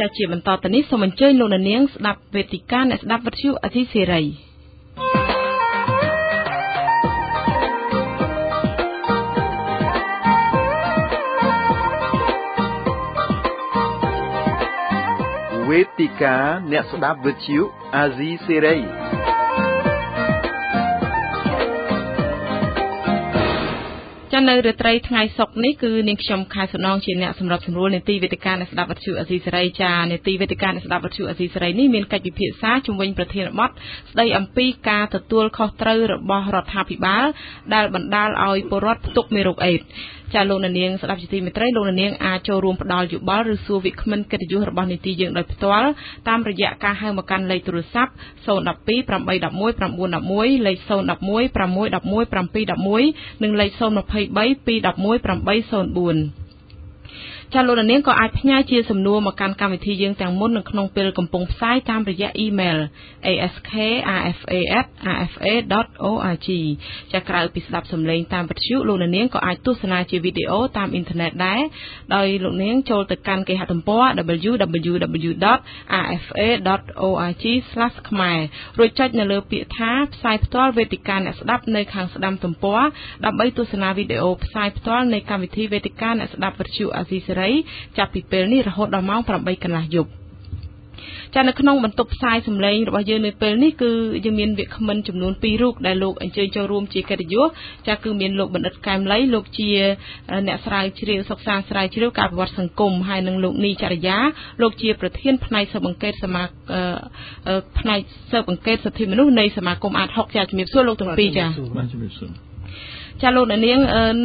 ចាជាបន្តទៅនេះសូមអញ្ជើញលោកនាងស្ដាប់វេទិកាអ្នកស្ដាប់វិទ្យុអធិសេរីវេទិកាអ្នកស្ដាប់វិទ្យុអាស៊ីសេរី នៅរាត្រីថ្ងៃសុក្រនេះគឺនាងខ្ញុំខែសំណងជាអ្នកសម្របសម្រួលនេតិវេទិកាអ្នកស្ដាប់វិទ្យុអេស៊ីសេរីចានេតិវេទិកាអ្នកស្ដាប់វិទ្យុអេស៊ីសេរីនេះមានកិច្ចពិភាក្សាជំវិញប្រធានបទស្ដីអំពីការទទួលខុសត្រូវរបស់រដ្ឋាភិបាលដែលបណ្ដាលឲ្យពលរដ្ឋផ្ទុកមេរោគអេដស៍ ចាលោកនាងស្ដាប់ជាទីមេត្រីលោកនាងអាចចូលរួមផ្ដល់យោបល់ឬសួរវិក្កាមិនកិត្តិយសរបស់នីតិយើងដោយផ្ទាល់តាមរយៈការហៅមកកាន់លេខទូរស័ព្ទ012 811 911លេខ011 611 711និងលេខ023 211 804 ចាលោកនាងក៏អាចផ្ញើជាសំណួរមកកាន់កម្មវិធីយើងទាំងមុននៅក្នុងពេលកំពុងផ្សាយតាមរយៈអ៊ីមែល ask@rfa.rfa.org ចាក្រៅពីស្ដាប់សំឡេងតាមវិទ្យុលោកនាងក៏អាចទស្សនាជាវីដេអូតាមអ៊ីនធឺណិតដែរដោយលោកនាងចូលទៅកាន់គេហទំព័រ www.rfa.org/ ខ្មែររួចចុចនៅលើពាក្យថាផ្សាយផ្ទាល់វេទិកាអ្នកស្ដាប់នៅខាងស្ដាំទំព័រដើម្បីទស្សនាវីដេអូផ្សាយផ្ទាល់នៃកម្មវិធីវេទិកាអ្នកស្ដាប់វិទ្យុអាស៊ីសេរីចាប់ពីពេលនេះរហូតដល់ម៉ោង8កន្លះយប់ចានៅក្នុងបន្ទប់ផ្សាយសម្លេងរបស់យើងនៅពេលនេះគឺយើងមានវាគ្មិនចំនួន2រូបដែលលោកអញ្ជើញចូលរួមជាកិត្តិយសចាគឺមានលោកបណ្ឌិតកែមលីលោកជាអ្នកស្រាវជ្រាវសិក្សាស្រាវជ្រាវការប្រវត្តិសង្គមហើយនិងលោកនីចរិយាលោកជាប្រធានផ្នែកស៊ើបអង្កេតសមាផ្នែកស៊ើបអង្កេតសិទ្ធិមនុស្សនៃសមាគមអាត60ចាជំរាបសួរលោកទាំងពីរចាបាទជំរាបសួរ ចាលោកនាង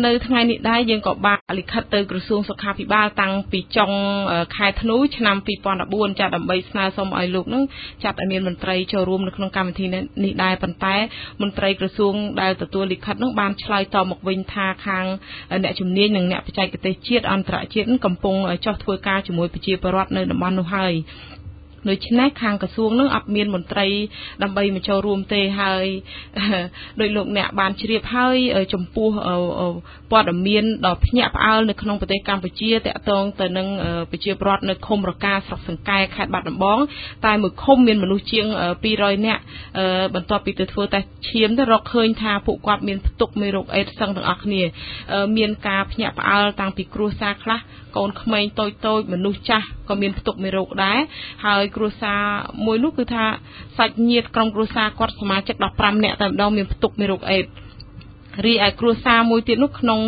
នៅថ្ងៃនេះដែរយើងក៏បានលិខិតទៅក្រសួងសុខាភិបាលតាំងពីចុងខែធ្នូឆ្នាំ2014ចាដើម្បីស្នើសុំឲ្យលោកនឹងចាត់ឲ្យមានមន្ត្រីចូលរួមនៅក្នុងកម្មវិធីនេះដែរប៉ុន្តែមន្ត្រីក្រសួងដែលទទួលលិខិតនឹងបានឆ្លើយតបមកវិញថាខាងអ្នកជំនាញនិងអ្នកបច្ចេកទេសជាតិអន្តរជាតិកំពុងចោះធ្វើការជាមួយប្រជាពលរដ្ឋនៅតំបន់នោះហើយ ដូច្នេះខាងក្រសួងនឹងអត់មានមន្ត្រីដើម្បីមកចូលរួមទេហើយដោយលោកអ្នកបានជ្រាបហើយចំពោះព័ត៌មានដ៏ភ្ញាក់ផ្អើលនៅក្នុងប្រទេសកម្ពុជាតាក់ទងទៅនឹងប្រជាពលរដ្ឋនៅឃុំរកាស្រុកសង្កែខេត្តបាត់ដំបង តែមួយឃុំមានមនុស្សជាង200នាក់បន្ទាប់ពីទៅធ្វើតេស្តឈាមទៅរកឃើញថាពួកគាត់មានផ្ទុកមេរោគអេដសឹងទាំងអស់គ្នា មានការភ្ញាក់ផ្អើលតាំងពីគ្រួសារខ្លះកូនក្មេងតូចតូចមនុស្សចាស់ក៏មានផ្ទុកមេរោគដែរហើយគ្រួសារមួយនោះគឺថាសាច់ញាតិក្រុមគ្រួសារគាត់សមាជិក15នាក់តែម្ដងមានផ្ទុកមេរោគអេដស៍ រីឯគ្រួសារមួយទៀតនោះក្នុង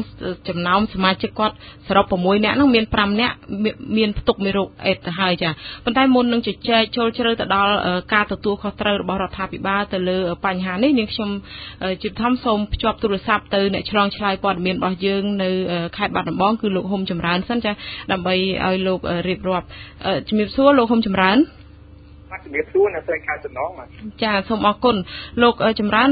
ចំណោមសមាជិកគាត់សរុប6នាក់នោះមាន5នាក់មានផ្ទុកមេរោគអេដទៅហើយចាប៉ុន្តែមុននឹងជជែកចូលជ្រៅទៅដល់ការទទួលខុសត្រូវរបស់រដ្ឋាភិបាលទៅលើបញ្ហានេះនាងខ្ញុំជាធំសូមភ្ជាប់ទូរស័ព្ទទៅអ្នកឆ្លងឆ្លើយព័ត៌មានរបស់យើងនៅខេត្តបាត់ដំបងគឺលោកហ៊ុំចម្រើនសិនចាដើម្បីឲ្យលោករៀបរាប់ជំរាបសួរលោកហ៊ុំចម្រើនបាទ ជំរាបសួរអ្នកស្រីខែសំណងបាទចាសូមអរគុណលោកចម្រើន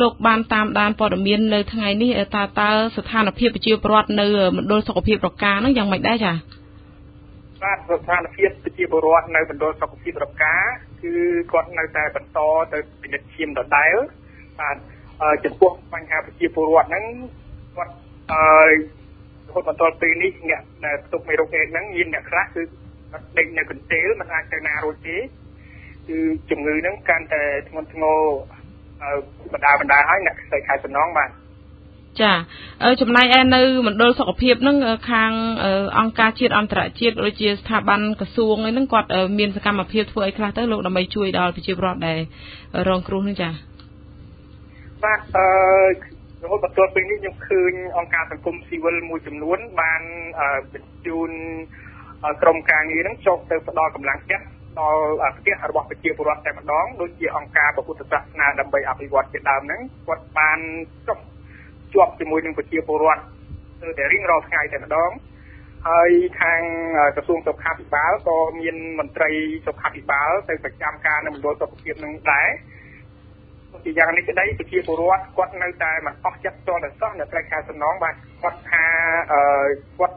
លោកបានតាមដានព័ត៌មាននៅថ្ងៃនេះតើតើស្ថានភាពប្រជាពលរដ្ឋនៅមណ្ឌលសុខភាពរកានោះយ៉ាងម៉េចដែរចាបាទស្ថានភាពប្រជាពលរដ្ឋនៅមណ្ឌលសុខភាពរកាគឺគាត់នៅតែបន្តទៅពិនិត្យឈាមដដែលបាទចំពោះបញ្ហាប្រជាពលរដ្ឋហ្នឹងគាត់អឺរហូតមកដល់ពេលនេះអ្នកដែលផ្ទុកមេរោគអេដហ្នឹងមានអ្នកខ្លះគឺគាត់ដេកនៅកន្ទេលមិនអាចទៅណារួចទេ គឺជំងឺហ្នឹងកាន់តែធ្ងន់ធ្ងរបដាបណ្ដាហើយអ្នកស្រីខែសំណងបាទចាចំណែកឯនៅមណ្ឌលសុខភាពហ្នឹងខាងអង្គការជាតិអន្តរជាតិដូចជាស្ថាប័នក្រសួងអីហ្នឹងគាត់មានសកម្មភាពធ្វើអីខ្លះទៅលោកដើម្បីជួយដល់ប្រជាពលរដ្ឋដែលរងគ្រោះហ្នឹងចាបាទអឺរហូតមកទល់ពេលនេះខ្ញុំឃើញអង្គការសង្គមស៊ីវិលមួយចំនួនបានបញ្ជូនក្រុមការងារហ្នឹងចុះទៅផ្ដល់កម្លាំងចិត្ត ដល់ផ្ទះរបស់ប្រជាពលរដ្ឋតែម្ដងដូចជាអង្គការពុទ្ធសាសនាដើម្បីអភិវឌ្ឍជាដើមហ្នឹងគាត់បានចុះជាប់ជាមួយនឹងប្រជាពលរដ្ឋទៅតែរៀងរាល់ថ្ងៃតែម្ដងហើយខាងក្រសួងសុខាភិបាលក៏មានមន្ត្រីសុខាភិបាលទៅប្រចាំការនៅមណ្ឌលសុខភាពនឹងដែរជាយ៉ាងនេះក្តីប្រជាពលរដ្ឋគាត់នៅតែមិនអស់ចិត្តតតែសោះនៅត្រែកខែសំណងបាទគាត់ថាគាត់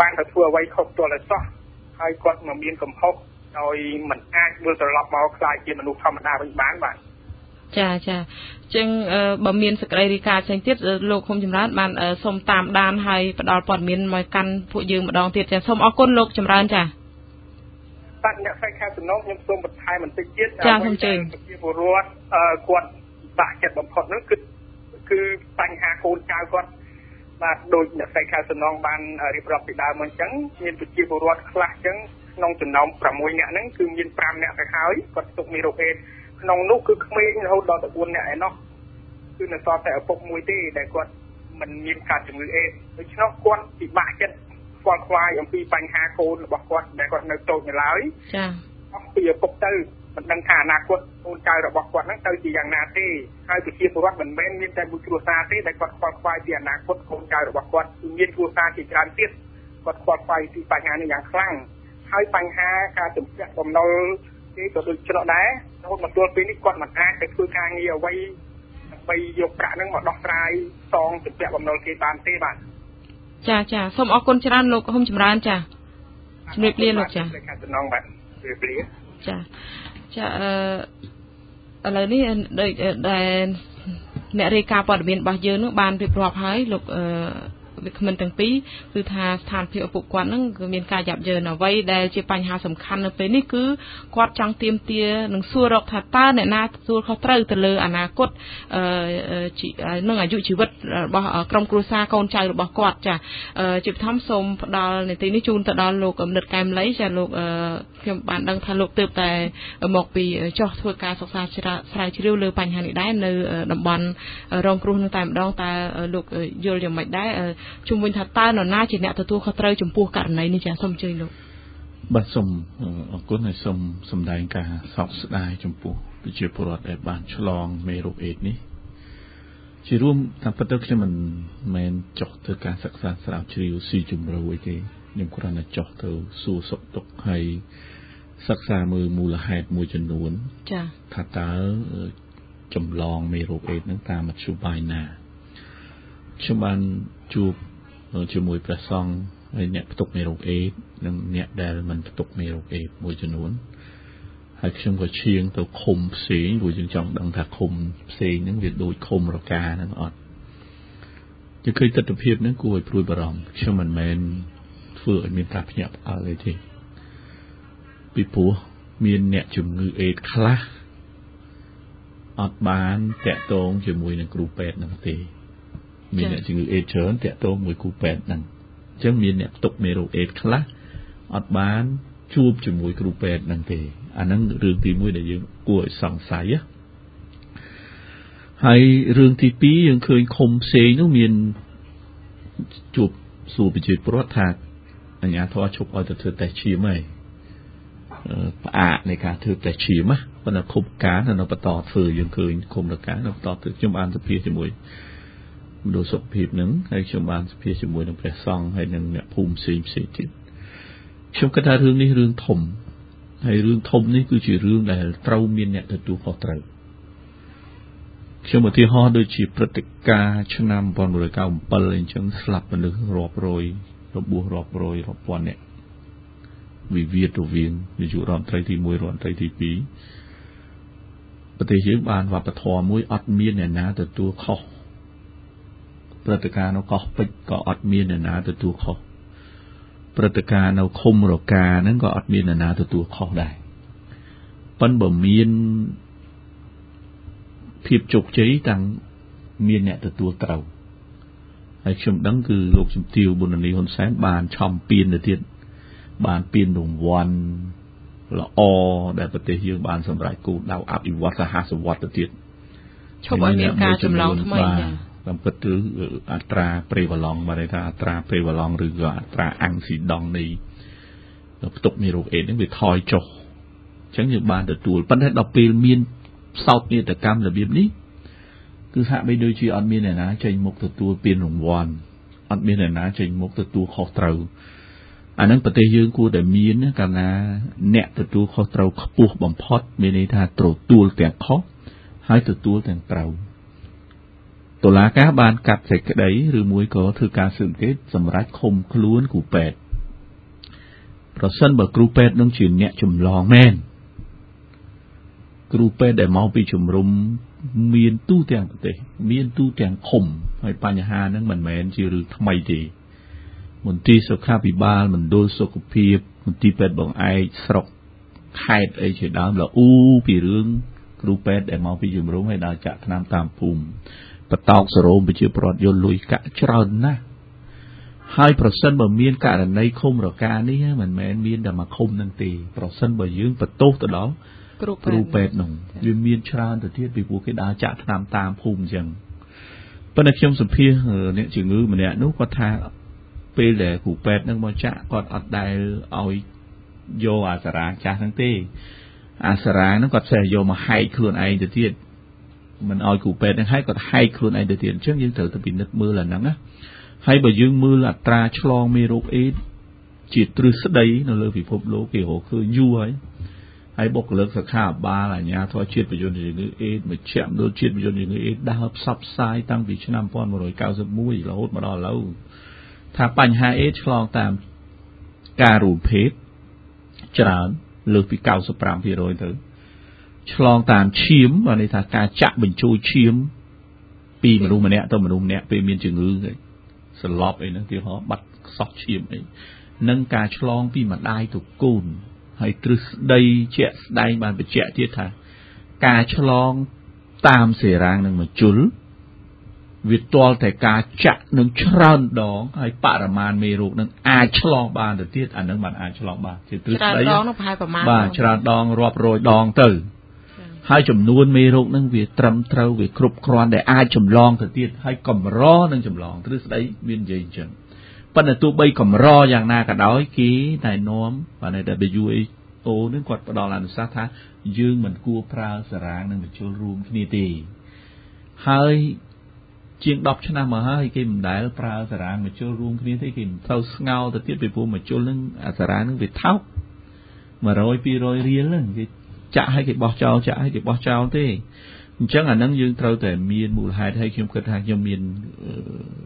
បានទៅធ្វើអ្វីខុសតតែសោះហើយគាត់មកមានកំហុស ដោយមិនអាចវិលត្រឡប់មកខ្លាយជាមនុស្សធម្មតាវិញបានបាទចាចាចឹងបើមានសេចក្តីរីកាផ្សេងទៀតលោកឃុំចម្រើនបានសូមតាមដានហើយផ្ដល់ព័ត៌មានមកកាន់ពួកយើងម្ដងទៀតចាសូមអរគុណលោកចម្រើនចាបាត់អ្នកផ្នែកខាងសំណងខ្ញុំសូមបន្ថែមបន្តិចទៀតចាសូមជើញប្រជាពលរដ្ឋគាត់បាក់ចិត្តបំផុតនោះគឺគឺបញ្ហាកូនចៅគាត់បាទដូចអ្នកផ្នែកខាងសំណងបានរៀបរាប់ពីដើមមកអញ្ចឹងមានប្រជាពលរដ្ឋខ្លះអញ្ចឹង ក្នុងចំណោម6នាក់ហ្នឹងគឺមាន5នាក់ទៅហើយគាត់ទុកមានរោគអេដក្នុងនោះគឺក្មេងរហូតដល់ទៅ4នាក់ឯណោះគឺនៅសល់តែឪពុកមួយទេដែលគាត់មិនមានការជំងឺអេដដូច្នោះគាត់ពិបាកចិត្តខ្វល់ខ្វាយអំពីបញ្ហាកូនរបស់គាត់ដែលគាត់នៅតូចនៅឡើយចាអស់ពីឪពុកទៅមិនដឹងថាអនាគតកូនចៅរបស់គាត់ហ្នឹងទៅជាយ៉ាងណាទេហើយប្រជាពលរដ្ឋមិនមែនមានតែមួយគ្រួសារទេដែលគាត់ខ្វល់ខ្វាយពីអនាគតកូនចៅរបស់គាត់គឺមានគ្រួសារជាច្រើនទៀតគាត់ខ្វល់ខ្វាយពីបញ្ហានេះយ៉ាងខ្លាំង ហើយបញ្ហាការជំពាក់បំណុលគេក៏ដូចច្នោះដែររហូតមកទល់ពេលនេះគាត់មិនអាចទៅធ្វើការងារអ្វីដើម្បីយកប្រាក់ហ្នឹងមកដោះស្រាយសងជំពាក់បំណុលគេបានទេបាទចាចាសូមអរគុណច្រើនលោកហ៊ុំចម្រើនចាជំរាបលាលោកចាចំណងបាទជំរាបលាចាចាអឺឥឡូវនេះដូចដែលអ្នករាយការណ៍ព័ត៌មានរបស់យើងនឹងបានរៀបរាប់ហើយលោកអឺ វាគ្មិនទាំងពីរគឺថាស្ថានភាពឪពុកគាត់នឹងគឺមានការយ៉ាប់យ៉ឺនអ្វីដែលជាបញ្ហាសំខាន់នៅពេលនេះគឺគាត់ចង់ទៀមទានឹងសួររកថាតើអ្នកណាទទួលខុសត្រូវទៅលើអនាគតអឺនឹងអាយុជីវិតរបស់ក្រុមគ្រួសារកូនចៅរបស់គាត់ចាជាបឋមសូមផ្ដល់នីតិនេះជូនទៅដល់លោកកំណត់កែមលីចាលោកខ្ញុំបានដឹងថាលោកទើបតែមកពីចោះធ្វើការសិក្សាស្រាវជ្រាវលើបញ្ហានេះដែរនៅតំបន់រងគ្រោះនឹងតែម្ដងតើលោកយល់យ៉ាងម៉េចដែរជុំវិញថាតើនរណាជាអ្នកទទួលខុសត្រូវចំពោះករណីនេះចាសូមអញ្ជើញលោកបាទសូមអរគុណហើយសូមសម្ដែងការសោកស្ដាយចំពោះប្រជាពលរដ្ឋដែលបានឆ្លងមេរោគអេដនេះជារួមតាមពិតទៅខ្ញុំមិនមែនចុះទៅការសិក្សាស្រាវជ្រាវស៊ីជម្រៅអីទេខ្ញុំគ្រាន់តែចុះទៅសួរសុខទុក្ខហើយសិក្សាមើលមូលហេតុមួយចំនួន ចា៎ថាតើចម្លងមេរោគអេដហ្នឹងតាមមធ្យោបាយណាខ្ញុំបាន ជួបជាមួយព្រះសង្ឃហើយអ្នកផ្ទុកមេរោគអេដនិងអ្នកដែលមិនផ្ទុកមេរោគអេដមួយចំនួនហើយខ្ញុំក៏ឈៀងទៅឃុំផ្សេងព្រោះយើងចង់ដឹងថាឃុំផ្សេងហ្នឹងវាដូចឃុំរកាហ្នឹងអត់ជាឃើញទស្សនវិជ្ជាហ្នឹងគួរឲ្យព្រួយបារម្ភខ្ញុំមិនមែនធ្វើឲ្យមានការភ្ញាក់ផ្អើលអីទេពីព្រោះមានអ្នកជំងឺអេដខ្លះអត់បានតាក់ទងជាមួយនឹងគ្រូពេទ្យហ្នឹងទេ មានអ្នកជំងឺអេដច្រើនតាក់ទងមួយគូពេទ្យហ្នឹងអញ្ចឹងមានអ្នកផ្ទុកមេរោគអេដខ្លះអត់បានជួបជាមួយគ្រូពេទ្យហ្នឹងទេអាហ្នឹងរឿងទី1ដែលយើងគួរឲ្យសង្ស័យហើយរឿងទី2យើងឃើញឃុំផ្សេងនោះមានជួបសួរប្រជាពលរដ្ឋថាអញ្ញាធរជប់ឲ្យទៅធ្វើតេស្តឈាមហើយផ្អាកនៃការធ្វើតេស្តឈាមណាប៉ុន្តែគុំការនៅបន្តធ្វើយើងឃើញគុំរការនៅបន្តធ្វើខ្ញុំបានសភាជាមួយ មណ្ឌលសុខភាពនឹងហើយខ្ញុំបានសភាជាមួយនឹងព្រះសង្ឃហើយនឹងអ្នកភូមិផ្សេងផ្សេងទៀតខ្ញុំគិតថារឿងនេះរឿងធំហើយរឿងធំនេះគឺជារឿងដែលត្រូវមានអ្នកទទួលខុសត្រូវខ្ញុំឧទាហរណ៍ដូចជាព្រឹត្តិការណ៍ឆ្នាំ1997អញ្ចឹងស្លាប់មនុស្សរាប់រយរបួសរាប់រយរាប់ពាន់នាក់វិវាទរវាងនាយករដ្ឋមន្ត្រីទី1រដ្ឋមន្ត្រីទី2ប្រទេសយើងបានវប្បធម៌មួយអត់មានអ្នកណាទទួលខុស ព្រឹត្តិការណ៍នៅកោះពេជ្រក៏អត់មានអ្នកណាទទួលខុសព្រឹត្តិការណ៍នៅឃុំរកាហ្នឹងក៏អត់មានអ្នកណាទទួលខុសដែរប៉ុន្តែបើមានភាពជោគជ័យតាំងមានអ្នកទទួលត្រូវហើយខ្ញុំដឹងគឺលោកជំទាវប៊ុននីហ៊ុនសែនបានឆំពៀនទៅទៀតបានពៀនរង្វាន់ល្អដែលប្រទេសយើងបានសម្រេចគោលដៅអភិវឌ្ឍសហសវត្តទៅទៀតឈប់ឲ្យមានការចម្លងថ្មីចា៎ តាមពិតគឺអត្រាប្រេវឡង់បានន័យថាអត្រាប្រេវឡង់ឬក៏អត្រាអាំងស៊ីដង់នៃផ្ទុកមេរោគអេដនេះវាថយចុះអញ្ចឹងយើងបានទទួលប៉ុន្តែដល់ពេលមានសោកនាដកម្មរបៀបនេះគឺហាក់បីដូចជាអត់មានអ្នកណាចេញមុខទទួលពានរង្វាន់អត់មានអ្នកណាចេញមុខទទួលខុសត្រូវអានឹងប្រទេសយើងគួរតែមានកាលណាអ្នកទទួលខុសត្រូវខ្ពស់បំផុតមានន័យថាទទួលទាំងខុសហើយទទួលទាំងត្រូវ តុលាការបានកាត់សេចក្តីឬមួយក៏ធ្វើការស៊ើបអង្កេតសម្រាប់ឃុំខ្លួនគ្រូពេទ្យប្រសិនបើគ្រូពេទ្យនឹងជាអ្នកចម្លងមែនគ្រូពេទ្យដែលមកពីជំរំមានទូទាំងប្រទេស មានទូទាំងឃុំហើយបញ្ហាហ្នឹងមិនមែនជារឿងថ្មីទេមន្ទីរសុខាភិបាលមណ្ឌលសុខភាពមន្ទីរពេទ្យបងឯកស្រុកខេត្តអីជាដើមលអ៊ូពីរឿងគ្រូពេទ្យដែលមកពីជំរំហើយដល់ចាក់ថ្នាំតាមភូមិ បតោកសរោមប្រជាប្រដ្ឋយកលុយកាក់ច្រើនណាស់ហើយប្រសិនបើមានករណីឃុំរកានេះមិនមែនមានតែមួយឃុំនឹងទេប្រសិនបើយើងបន្ទោសទៅដល់គ្រូគ្រូពេទ្យនោះវាមានច្រើនទៅទៀតពីព្រោះគេដើរចាក់ថ្នាំតាមភូមិអញ្ចឹងប៉ុន្តែខ្ញុំសម្ភាសអ្នកជំងឺម្នាក់នោះគាត់ថាពេលដែលគ្រូពេទ្យនឹងមកចាក់គាត់អត់ដែលឲ្យយកអាសារ៉ាចាស់ហ្នឹងទេអាសារ៉ាហ្នឹងគាត់ផ្សេងយកមកហែកខ្លួនឯងទៅទៀត មិនឲ្យគ្រូពេទ្យហ្នឹងហែកគាត់ហែកខ្លួនឯងទៅទៀតអញ្ចឹងយើងត្រូវទៅពិនិត្យមើលអាហ្នឹងណាហើយបើយើងមើលអត្រាឆ្លងមេរោគអេដជាទ្រឹស្ដីនៅលើពិភពលោកគេរកឃើញយូរហើយហើយបុគ្គលិកសុខាភិបាលអាជ្ញាធរជាតិបញ្ជនជំងឺអេដមជ្ឈមណ្ឌលជាតិបញ្ជនជំងឺអេដដើរផ្សព្វផ្សាយតាំងពីឆ្នាំ1991រហូតមកដល់ឥឡូវថាបញ្ហាអេដឆ្លងតាមការរួមភេទច្រើនលើសពី95%ទៅ ឆ្លងតាមឈាមបានន័យថាការចាក់បញ្ចូលឈាម ពីមនុស្សម្នាក់ទៅមនុស្សម្នាក់ពេលមានជំងឺសន្លប់អីហ្នឹងគេហៅបាត់ខ្សោះឈាមអីនិងការឆ្លងពីម្ដាយទៅកូនហើយទ្រឹស្ដីជាក់ស្ដែងបានបញ្ជាក់ទៀតថា ការឆ្លងតាមសេរាងនឹងមជុលវាទាល់តែការចាក់នឹងច្រើនដងហើយបរិមាណមេរោគនឹងអាចឆ្លងបានទៅទៀតអានឹងបានអាចឆ្លងបានជាទ្រឹស្ដីច្រើនដងនោះប្រហែលប្រមាណបាទច្រើនដងរាប់រយដងទៅ ហើយចំនួនមេរោគនឹងវាត្រឹមត្រូវវាគ្រប់គ្រាន់ដែលអាចចម្លងទៅទៀតហើយកម្រនឹងចម្លងទ្រឹស្ដីមាននិយាយអញ្ចឹងប៉ុន្តែទោះបីកម្រយ៉ាងណាក៏ដោយគេតែនាំបាទនៅ WHO នឹងគាត់ផ្ដល់អនុសាសន៍ថាយើងមិនគួរប្រើសារ៉ាងនិងបញ្ចូលរួមគ្នាទេហើយជាង10ឆ្នាំមកហើយគេមិនដែលប្រើសារ៉ាងបញ្ចូលរួមគ្នាទេគេមិនត្រូវស្ងោទៅទៀតពីព្រោះបញ្ចូលនឹងអាសារ៉ាងនឹងវាថោក100 200រៀលហ្នឹងគេ ចាក់ឲ្យគេបោះចោលចាក់ឲ្យគេបោះចោលទេអញ្ចឹងអាហ្នឹងយើងត្រូវតែមានមូលហេតុឲ្យខ្ញុំគិតថាខ្ញុំមាន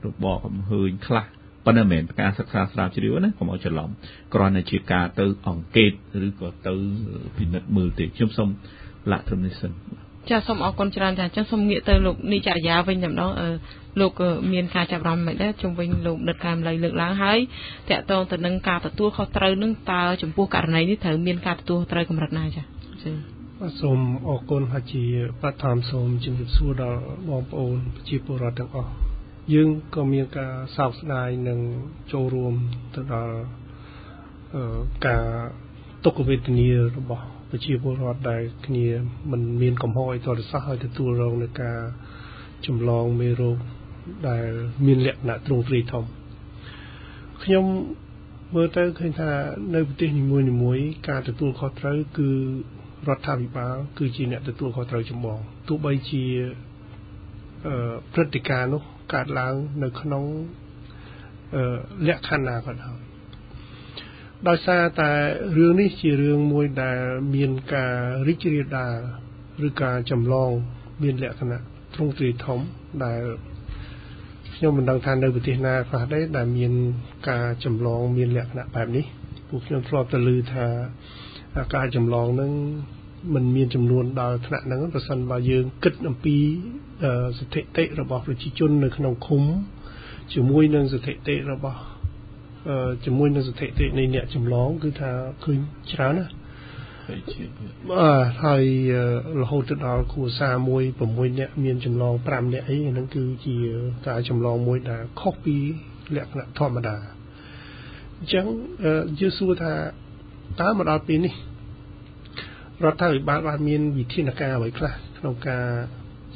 របបកំហើញខ្លះប៉ុន្តែមិនមែនការសិក្សាស្រាវជ្រាវណាកុំឲ្យច្រឡំគ្រាន់តែជាការទៅអង្កេតឬក៏ទៅពិនិត្យមើលទេខ្ញុំសូមលាក់ត្រឹមនេះសិនចាសូមអរគុណច្រើនចាអញ្ចឹងសូមងាកទៅលោកនីចរិយាវិញតែម្ដងអឺលោកមានការចាប់អារម្មណ៍មិនដែរជំវិញលោកដិតកាមលៃលើកឡើងហើយតកតងទៅនឹងការទទួលខុសត្រូវនឹងតើចំពោះករណីនេះត្រូវមានការទទួលត្រូវកម្រិតណាចា ចាបាទសូមអរគុណហើយជាបឋមសូមជំរាបសួរដល់បងប្អូនប្រជាពលរដ្ឋទាំងអស់យើងក៏មានការសោកស្ដាយនិងចូលរួមទៅដល់ការទុក្ខវេទនារបស់ប្រជាពលរដ្ឋដែលគ្នាមិនមានកំហុសអីតរសាសឲ្យទទួលរងនឹងការចម្លងមេរោគដែលមានលក្ខណៈទ្រង់ទ្រាយធំខ្ញុំមើលទៅឃើញថានៅប្រទេសនីមួយៗការទទួលខុសត្រូវគឺ រដ្ឋាភិបាលគឺជាអ្នកទទួលខុសត្រូវចម្បងទោះបីជាអឺព្រឹត្តិការណ៍នោះកើតឡើងនៅក្នុងអឺលក្ខខណ្ឌណាក៏ដោយដោយសារតែរឿងនេះជារឿងមួយដែលមានការរីករាលដាលឬការចម្លងមានលក្ខណៈទ្រង់ទ្រាយធំដែលខ្ញុំមិនដឹងថានៅប្រទេសណាខ្លះដែរដែលមានការចម្លងមានលក្ខណៈបែបនេះពួកខ្ញុំធ្លាប់ទៅឮថា ការចម្លងនឹងมันមានចំនួនដល់ថ្នាក់ហ្នឹងប្រសិនបើយើងគិតអំពីស្ថិតិរបស់ប្រជាជននៅក្នុងឃុំជាមួយនឹងស្ថិតិរបស់ជាមួយនឹងស្ថិតិនៃអ្នកចម្លងគឺថាឃើញច្រើនណាបាទហើយរហូតទៅដល់គ្រួសារមួយ6នាក់មានចម្លង5នាក់អីហ្នឹងគឺជាការចម្លងមួយដែលខុសពីលក្ខណៈធម្មតាអញ្ចឹងយើងសួរថា តើមកដល់ពេលនេះរដ្ឋាភិបាលបានមានវិធានការអ្វីខ្លះក្នុងការ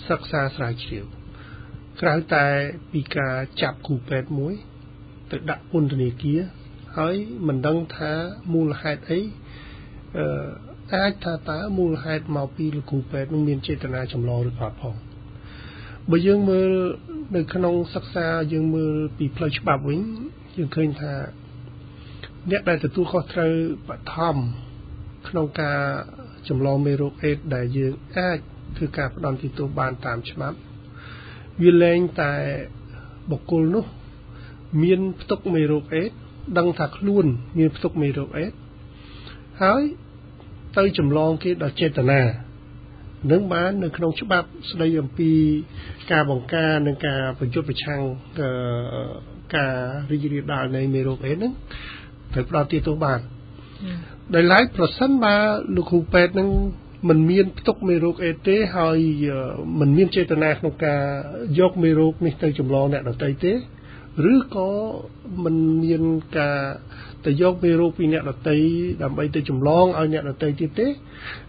សិក្សាស្រាវជ្រាវក្រៅតែពីការចាប់គូពេទ្យមួយ ទៅដាក់ពន្ធនាគារហើយមិនដឹងថាមូលហេតុអីអឺអាចថាតើមូលហេតុមកពីលោកគ្រូពេទ្យនឹងមានចេតនាចម្លងឬក៏ផងបើយើងមើលនៅក្នុងសិក្សាយើងមើលពីផ្លូវច្បាប់វិញយើងឃើញថា អ្នកដែលទទួលខុសត្រូវបឋមក្នុងការចម្លងមេរោគអេដដែលយើងអាចធ្វើការផ្ដន់ទោសបានតាមច្បាប់វាលែងតែបុគ្គលនោះ មានផ្ទុកមេរោគអេដដឹងថាខ្លួន មានផ្ទុកមេរោគអេដហើយទៅចម្លងគេដោយចេតនានឹងបាននៅក្នុងច្បាប់ស្ដីអំពីការបង្ការនិងការបញ្ចុះប្រឆាំងការរីករាលដាលនៃមេរោគអេដហ្នឹង ត្រូវផ្ដល់ទីទោសបានដោយឡែកប្រសិនបើលោកគ្រូពេទ្យនឹងមិនមានផ្ទុកមេរោគអេទេ ហើយមិនមានចេតនាក្នុងការយកមេរោគនេះទៅចម្លងអ្នកដទៃទេឬក៏មិនមានការទៅយកមេរោគពីអ្នកដទៃដើម្បីទៅចម្លងឲ្យអ្នកដទៃទៀតទេ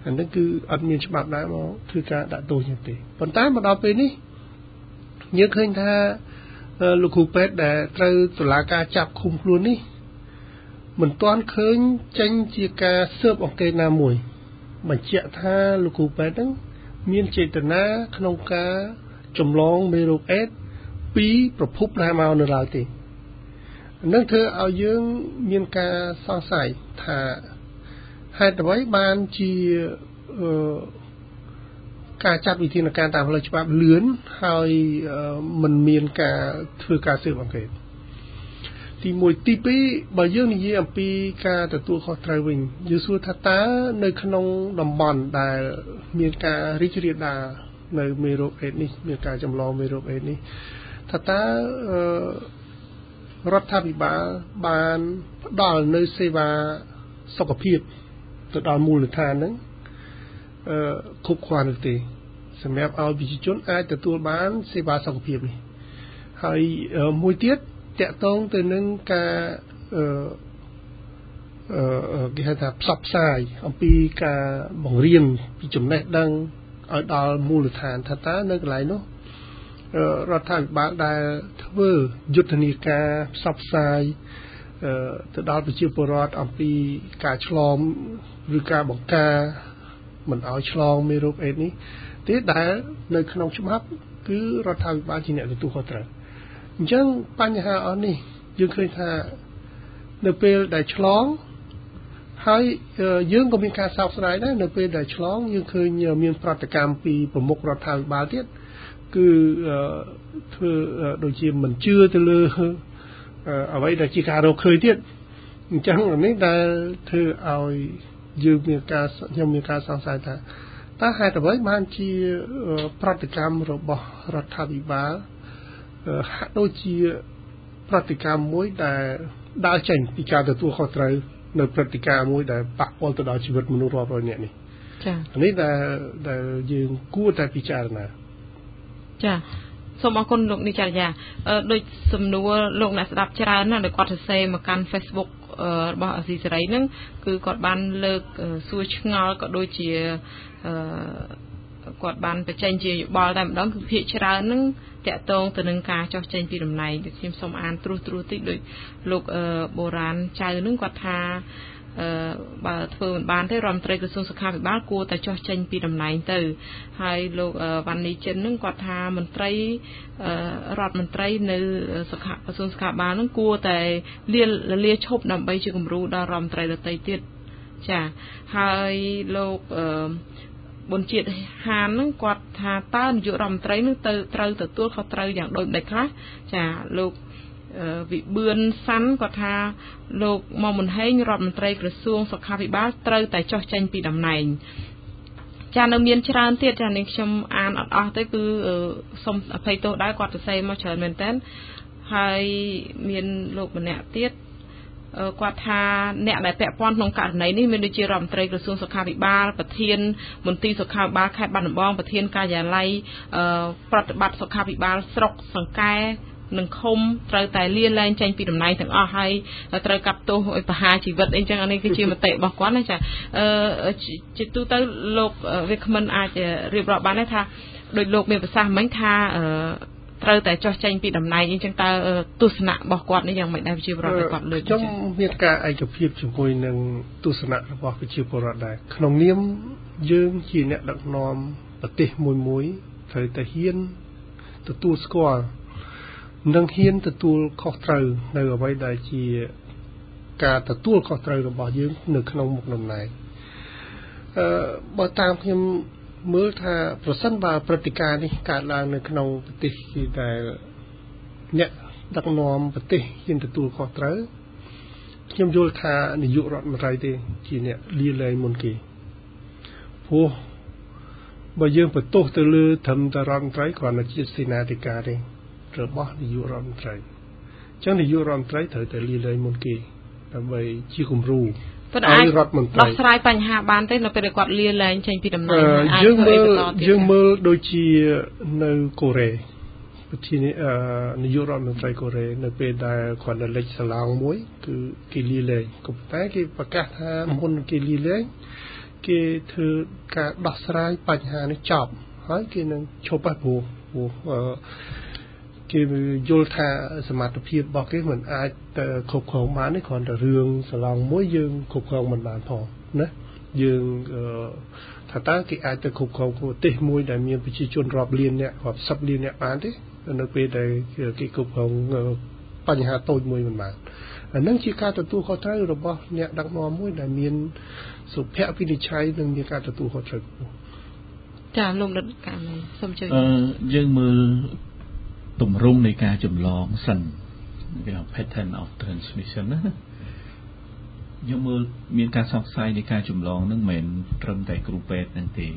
អានេះគឺអត់មានច្បាប់ដែរមកធ្វើការដាក់ទោសនេះទេប៉ុន្តែមកដល់ពេលនេះយើងឃើញថាលោកគ្រូពេទ្យដែលត្រូវតុលាការចាប់ឃុំខ្លួននេះ មិនទាន់ឃើញចេញជាការស៊ើបអង្កេតណាមួយ បញ្ជាក់ថាលោកគ្រូពេទ្យហ្នឹងមានចេតនាក្នុងការចម្លងមេរោគអេដពីប្រភពណាមកនៅឡើយទេនឹងធ្វើឲ្យយើងមានការសង្ស័យថាហេតុអ្វីបានជាអឺការចាត់វិធានការតាមផ្លូវច្បាប់លឿនហើយមិនមានការធ្វើការស៊ើបអង្កេត ទី1ទី2បើយើងនិយាយអំពីការទទួលខុសត្រូវវិញយើងសួរថាតើនៅក្នុងតំបន់ដែលមានការរីករាលដាលនៅមេរោគអេដនេះមានការចម្លងមេរោគអេដនេះថាតើរដ្ឋាភិបាលបានផ្ដល់នៅសេវាសុខភាពទៅដល់មូលដ្ឋានហ្នឹងអឺគ្រប់គ្រាន់ឬទេសម្រាប់ឲ្យប្រជាជនអាចទទួលបានសេវាសុខភាពនេះហើយមួយទៀត តកតងទៅនឹងការអឺអឺគេហៅថាផ្សព្វផ្សាយអំពីការបង្រៀនពីចំណេះដឹងឲ្យដល់មូលដ្ឋានថាតើនៅកន្លែងនោះរដ្ឋាភិបាលដែលធ្វើយុទ្ធនាការផ្សព្វផ្សាយទៅដល់ប្រជាពលរដ្ឋអំពីការឆ្លងឬការបង្ការមិនឲ្យឆ្លងមេរោគអេដនេះទេដែលនៅក្នុងច្បាប់គឺរដ្ឋាភិបាលជាអ្នកទទួលខុសត្រូវ អញ្ចឹងបញ្ហាអស់នេះយើងឃើញថានៅពេលដែលឆ្លងហើយយើងក៏មានការសោកស្ដាយដែរនៅពេលដែលឆ្លងយើងឃើញមានប្រតិកម្មពីប្រមុខរដ្ឋាភិបាលទៀតគឺធ្វើដូចជាមិនជឿទៅលើអ្វីដែលជាការរកឃើញទៀតអញ្ចឹងនេះដែលធ្វើឲ្យយើងមានការខ្ញុំមានការសង្ស័យថាតើហេតុអ្វីបានជាប្រតិកម្មរបស់រដ្ឋាភិបាល ហាក់ដូចជាប្រតិកម្មមួយដែលដើរចេញពីការទទួលខុសត្រូវនៅព្រឹត្តិការណ៍មួយដែលប៉ះពាល់ទៅដល់ជីវិតមនុស្សរាប់រយនាក់នេះចា៎នេះដែលដែលយើងគួរតែពិចារណាចាសូមអរគុណលោកនិចរិយាដូចសំណួរលោកអ្នកស្ដាប់ច្រើនណាស់ដែលគាត់សរសេរមកកាន់ Facebook របស់អាស៊ីសេរីហ្នឹងគឺគាត់បានលើកសួរឆ្ងល់ក៏ដូចជា គាត់បានបញ្ចេញជាយោបល់តែម្ដងគឺភាកច្រើនហ្នឹងតកតងទៅនឹងការចោះចេញពីតំណែងដូចខ្ញុំសូមអានត្រួសត្រួសតិចដូចលោកបុរាណចៅហ្នឹងគាត់ថាអឺបើធ្វើមិនបានទេរដ្ឋមន្ត្រីក្រសួងសុខាភិបាលគួរតែចោះចេញពីតំណែងទៅ ហើយលោកវ៉ាន់នីចិននឹងគាត់ថាមន្ត្រីរដ្ឋមន្ត្រីនៅសុខាក្រសួងសុខាភិបាលនឹងគួរតែលាលាឈប់ដើម្បីជាគំរូដល់រដ្ឋមន្ត្រីដទៃទៀតចាហើយលោកអឺ បុណ្យជាតិហានហ្នឹងគាត់ថាតើនាយករដ្ឋមន្ត្រីនឹងទៅត្រូវទទួលខុសត្រូវយ៉ាងដូចម្ដេចខ្លះចាលោកវិបឿនសាន់គាត់ថាលោកមុំមុនហេងរដ្ឋមន្ត្រីក្រសួងសុខាភិបាលត្រូវតែចោះចេញពីតំណែងចានៅមានច្រើនទៀតចានេះខ្ញុំអានអត់អស់ទេគឺសូមអភ័យទោសដែរគាត់សរសេរមកច្រើនមែនតើហើយមានលោកម្នាក់ទៀត គាត់ថាអ្នកដែលពាក់ព័ន្ធក្នុងករណីនេះមានដូចជារដ្ឋមន្ត្រីក្រសួងសុខាភិបាលប្រធានមន្ត្រីសុខាភិបាលខេត្តបាត់ដំបងប្រធានការិយាល័យប្រតិបត្តិសុខាភិបាលស្រុកសង្កែនិងឃុំត្រូវតែលាលែងចេញពីតំណែងទាំងអស់ហើយត្រូវកាត់ទោសឲ្យប្រហារជីវិតអីចឹងអានេះគឺជាមតិរបស់គាត់ណាចាអឺជាទូទៅលោកវាគ្មិនអាចរៀបរាប់បានទេថាដោយលោកមានប្រសាសន៍មិញថាអឺ ត្រូវតែចោះចេញពីតំណែងអញ្ចឹងតើទស្សនៈរបស់គាត់នេះយ៉ាងម៉េចដែរប្រជាពលរដ្ឋគាត់លើកខ្ញុំមានការឯកភាពជាមួយនឹងទស្សនៈរបស់ប្រជាពលរដ្ឋដែរក្នុងនាមយើងជាអ្នកដឹកនាំប្រទេសមួយមួយត្រូវតែហ៊ានទទួលស្គាល់និងហ៊ានទទួលខុសត្រូវនៅអ្វីដែលជាការទទួលខុសត្រូវរបស់យើង នៅក្នុងមុខតំណែងអឺបើតាមខ្ញុំ មើលថាប្រសិនបើព្រឹត្តិការណ៍នេះកើតឡើងនៅក្នុងប្រទេសដែលអ្នកដឹកនាំប្រទេសហ៊ានទទួលខុសត្រូវខ្ញុំយល់ថានាយករដ្ឋមន្ត្រីទេ ជាអ្នកលាលែងមុនគេព្រោះបើយើងបន្ទោសទៅលើធម្មតារដ្ឋមន្ត្រីគ្រាន់តែជាសេនាធិការទេរបស់នាយករដ្ឋមន្ត្រីអញ្ចឹងនាយករដ្ឋមន្ត្រីត្រូវតែលាលែងមុនគេដើម្បីជាគំរូ ប៉ុន្តែអាចដោះស្រាយបញ្ហាបានទេនៅពេលដែលគាត់លាលែងចេញពីតំណែងយើងមើលយើងមើលដូចជានៅកូរ៉េប្រធាននាយករដ្ឋមន្ត្រីកូរ៉េនៅពេលដែលគាត់នៅលេចសាឡងមួយ គឺគេលាលែងក៏ប៉ុន្តែគេប្រកាសថាមុនគេលាលែងគេធ្វើការដោះស្រាយបញ្ហានេះចប់ហើយគេនឹងឈប់ហើយព្រោះព្រោះ គេយល់ថាសមត្ថភាពរបស់គេមិនអាចទៅគ្រប់គ្រងបានទេគ្រាន់តែរឿងសឡងមួយយើងគ្រប់គ្រងមិនបានផងណាយើងថាតើគេអាចទៅគ្រប់គ្រងប្រទេសមួយដែលមានប្រជាជនរាប់លានអ្នករាប់សិបលានអ្នកបានទេនៅពេលដែលគេគ្រប់គ្រងបញ្ហាតូចមួយមិនបានអានឹងជាការទទួលខុសត្រូវរបស់អ្នកដឹកនាំមួយដែលមានសុភវិនិច្ឆ័យនិងមានការទទួលខុសត្រូវខ្ពស់ចាលោកដិតកាមសូមជួយអឺយើងមើល ទម្រង់នៃការចម្លងសិនគេហៅ pattern of transmission ណាយើងមើលមានការសង្ស័យនៃការចម្លងហ្នឹងមិនត្រឹមតែគ្រូពេទ្យហ្នឹងទេ